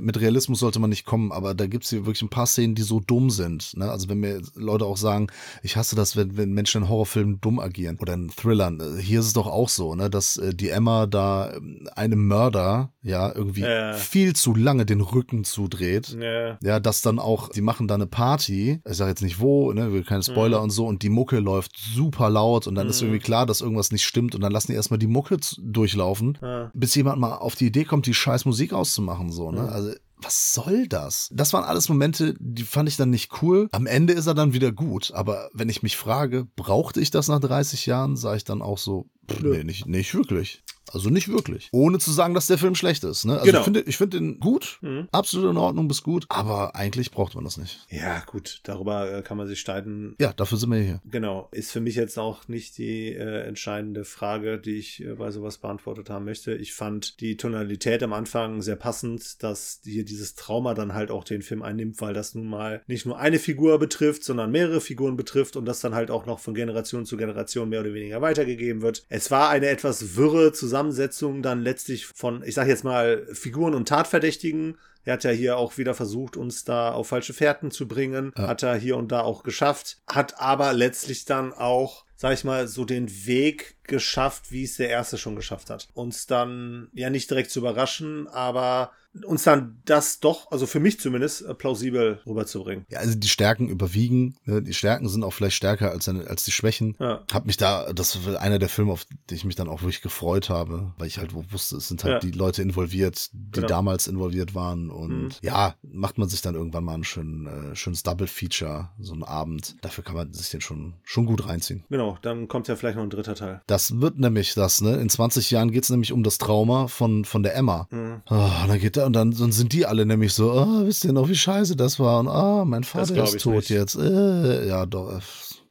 mit Realismus sollte man nicht kommen, aber da gibt's hier wirklich ein paar Szenen, die so dumm sind. Ne? Also wenn mir Leute auch sagen, ich hasse das, wenn, wenn Menschen in Horrorfilmen dumm agieren oder in Thrillern. Äh, Hier ist es doch auch so, ne? dass äh, die Emma da ähm, einem Mörder ja irgendwie Ja. viel zu lange den Rücken zudreht. Ja. Ja, dass dann auch, die machen da eine Party, ich sag jetzt nicht wo, ne, keine Spoiler und so, und die Mucke läuft super laut und dann ist irgendwie klar, dass irgendwas nicht stimmt und dann lassen die erstmal die Mucke durchlaufen, bis jemand mal auf die Idee kommt, die scheiß Musik auszumachen, so, ne, also was soll das? Das waren alles Momente, die fand ich dann nicht cool. Am Ende ist er dann wieder gut. Aber wenn ich mich frage, brauchte ich das nach 30 Jahren, sage ich dann auch so, pff, nee, nicht, nicht wirklich. Also nicht wirklich. Ohne zu sagen, dass der Film schlecht ist. Ne? Also Genau. ich finde ich finde den gut, absolut in Ordnung bis gut, aber eigentlich braucht man das nicht. Ja, gut, darüber äh, kann man sich streiten. Ja, dafür sind wir hier. Genau, ist für mich jetzt auch nicht die äh, entscheidende Frage, die ich äh, bei sowas beantwortet haben möchte. Ich fand die Tonalität am Anfang sehr passend, dass hier dieses Trauma dann halt auch den Film einnimmt, weil das nun mal nicht nur eine Figur betrifft, sondern mehrere Figuren betrifft und das dann halt auch noch von Generation zu Generation mehr oder weniger weitergegeben wird. Es war eine etwas wirre Zusammensetzung dann letztlich von, ich sage jetzt mal, Figuren und Tatverdächtigen. Er hat ja hier auch wieder versucht, uns da auf falsche Fährten zu bringen. Hat er hier und da auch geschafft. Hat aber letztlich dann auch, sag ich mal, so den Weg geschafft, wie es der erste schon geschafft hat. Uns dann ja nicht direkt zu überraschen, aber uns dann das doch, also für mich zumindest, äh, plausibel rüberzubringen. Ja, also die Stärken überwiegen. Ne? Die Stärken sind auch vielleicht stärker als, als die Schwächen. Ja. Hab mich da, das war einer der Filme, auf die ich mich dann auch wirklich gefreut habe, weil ich halt wusste, es sind halt Ja. die Leute involviert, die Genau. damals involviert waren. Und Mhm. ja, macht man sich dann irgendwann mal ein schön, äh, schönes Double-Feature, so einen Abend. Dafür kann man sich den schon, schon gut reinziehen. Genau, dann kommt ja vielleicht noch ein dritter Teil. Das wird nämlich das, ne? In 20 Jahren geht's nämlich um das Trauma von, von der Emma. Mhm. Oh, dann geht da, und dann, dann sind die alle nämlich so, oh, wisst ihr noch, wie scheiße das war? Und ah, mein Vater ist tot nicht. jetzt. Äh, ja, doch, äh,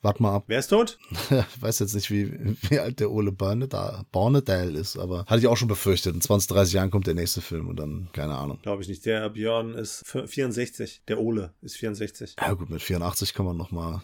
wart mal ab. Wer ist tot? Ich weiß jetzt nicht, wie, wie alt der Ole Barnedal ist, aber hatte ich auch schon befürchtet. In 20, 30 Jahren kommt der nächste Film und dann, keine Ahnung. Glaube ich nicht. Der Björn ist f- 64. Der Ole ist 64. Ja gut, mit 84 kann man noch mal,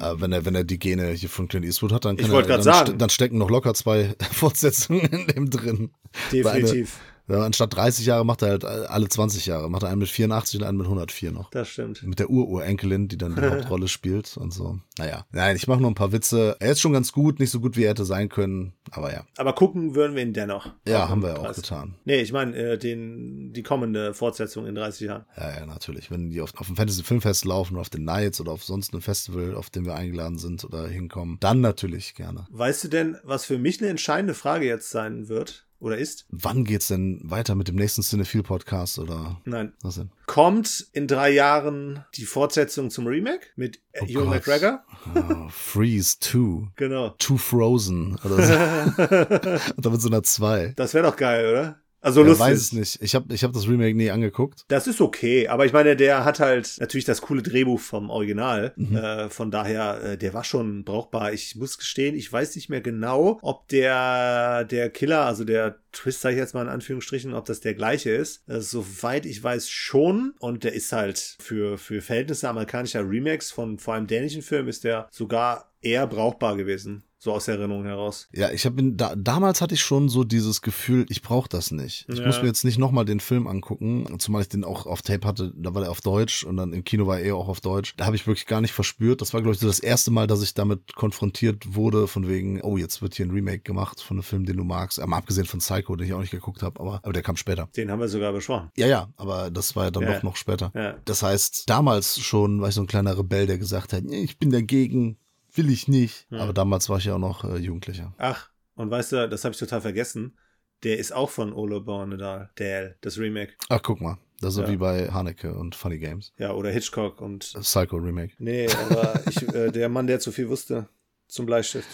äh, wenn er wenn er die Gene hier von Clint Eastwood hat, dann kann Ich er, dann, sagen. ste- dann stecken noch locker zwei Fortsetzungen in dem drin. Definitiv. Eine, anstatt 30 Jahre macht er halt alle 20 Jahre, macht er einen mit 84 und einen mit 104 noch. Das stimmt. Mit der Ururenkelin, die dann die Hauptrolle spielt und so. Naja, nein, ich mache nur ein paar Witze. Er ist schon ganz gut, nicht so gut wie er hätte sein können, aber ja. Aber gucken würden wir ihn dennoch. Ja, haben wir ja auch 30. getan. Nee, ich meine, äh, den, die kommende Fortsetzung in 30 Jahren. Ja, ja, natürlich. Wenn die auf, auf dem Fantasy Filmfest laufen oder auf den Nights oder auf sonst einem Festival, auf dem wir eingeladen sind oder hinkommen, dann natürlich gerne. Weißt du denn, was für mich eine entscheidende Frage jetzt sein wird? Oder ist? Wann geht's denn weiter mit dem nächsten Cinephile Podcast oder Nein. was denn? Kommt in drei Jahren die Fortsetzung zum Remake mit Oh Ewan. McGregor? Oh, Freeze 2. Genau. Too Frozen oder so. Und dann mit so einer 2. Das wäre doch geil, oder? Also Ich lustig. weiß es nicht. Ich habe ich hab das Remake nie angeguckt. Das ist okay, aber ich meine, der hat halt natürlich das coole Drehbuch vom Original. Mhm. Äh, von daher, äh, der war schon brauchbar. Ich muss gestehen, ich weiß nicht mehr genau, ob der der Killer, also der Twist, sag ich jetzt mal in Anführungsstrichen, ob das der gleiche ist. Äh, soweit ich weiß schon. Und der ist halt für für Verhältnisse amerikanischer Remakes von vor allem dänischen Filmen ist der sogar eher brauchbar gewesen. So aus der Erinnerung heraus. Ja, ich habe da, damals hatte ich schon so dieses Gefühl, ich brauche das nicht. Ich Ja. muss mir jetzt nicht nochmal den Film angucken, zumal ich den auch auf Tape hatte, da war der auf Deutsch und dann im Kino war er eh auch auf Deutsch. Da habe ich wirklich gar nicht verspürt. Das war, glaube ich, so das erste Mal, dass ich damit konfrontiert wurde, von wegen, oh, jetzt wird hier ein Remake gemacht von einem Film, den du magst. Aber abgesehen von Psycho, den ich auch nicht geguckt habe, aber, aber der kam später. Den haben wir sogar besprochen. Ja, ja, aber das war ja dann Ja. doch noch später. Ja. Das heißt, damals schon war ich so ein kleiner Rebell, der gesagt hat, ich bin dagegen, will ich nicht. Aber damals war ich ja auch noch äh, Jugendlicher. Ach, und weißt du, das habe ich total vergessen. Der ist auch von Ole Bornedal, Dale, das Remake. Ach, guck mal. Das ist so Ja. wie bei Haneke und Funny Games. Ja, oder Hitchcock und. Psycho Remake. Nee, aber ich, äh, der Mann, der zu viel wusste, zum Bleistift.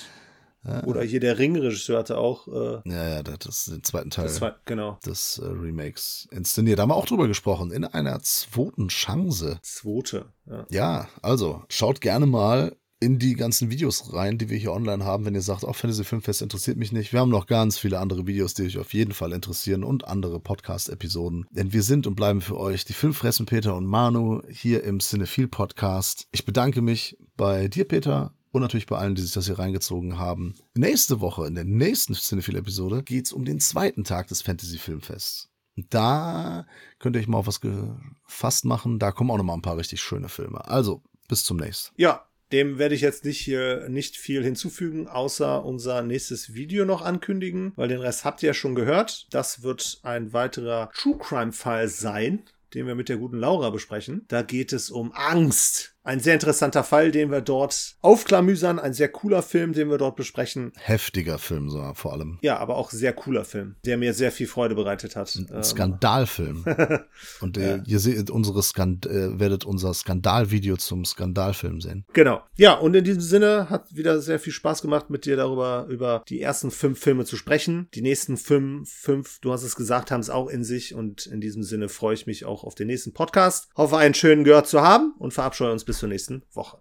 Oder hier der Ringregisseur hatte auch äh, Ja, ja, das ist den zweiten Teil war, genau, des äh, Remakes inszeniert. Da haben wir auch drüber gesprochen, in einer zweiten Chance. zweite. Ja. Ja, also schaut gerne mal in die ganzen Videos rein, die wir hier online haben, wenn ihr sagt, auch Fantasy Filmfest interessiert mich nicht. Wir haben noch ganz viele andere Videos, die euch auf jeden Fall interessieren und andere Podcast-Episoden. Denn wir sind und bleiben für euch die Filmfressen Peter und Manu hier im Cinephile Podcast. Ich bedanke mich bei dir, Peter, und natürlich bei allen, die sich das hier reingezogen haben. Nächste Woche, in der nächsten Cinephile-Episode, geht's um den zweiten Tag des Fantasy Filmfests. Da könnt ihr euch mal auf was gefasst machen. Da kommen auch noch mal ein paar richtig schöne Filme. Also, bis zum nächsten. Ja, dem werde ich jetzt nicht hier nicht viel hinzufügen, außer unser nächstes Video noch ankündigen, weil den Rest habt ihr ja schon gehört. Das wird ein weiterer True Crime Fall sein, den wir mit der guten Laura besprechen. Da geht es um Angst. Ein sehr interessanter Fall, den wir dort aufklamüsern. Ein sehr cooler Film, den wir dort besprechen. Heftiger Film, so vor allem. Ja, aber auch sehr cooler Film, der mir sehr viel Freude bereitet hat. Ein Ähm, Skandalfilm. Und äh, ihr seht unsere Skand äh, werdet unser Skandalvideo zum Skandalfilm sehen. Genau. Ja, und in diesem Sinne hat wieder sehr viel Spaß gemacht, mit dir darüber, über die ersten fünf Filme zu sprechen. Die nächsten fünf, fünf, du hast es gesagt, haben es auch in sich. Und in diesem Sinne freue ich mich auch auf den nächsten Podcast. Hoffe, einen schönen gehört zu haben und verabscheue uns bis zur nächsten Woche.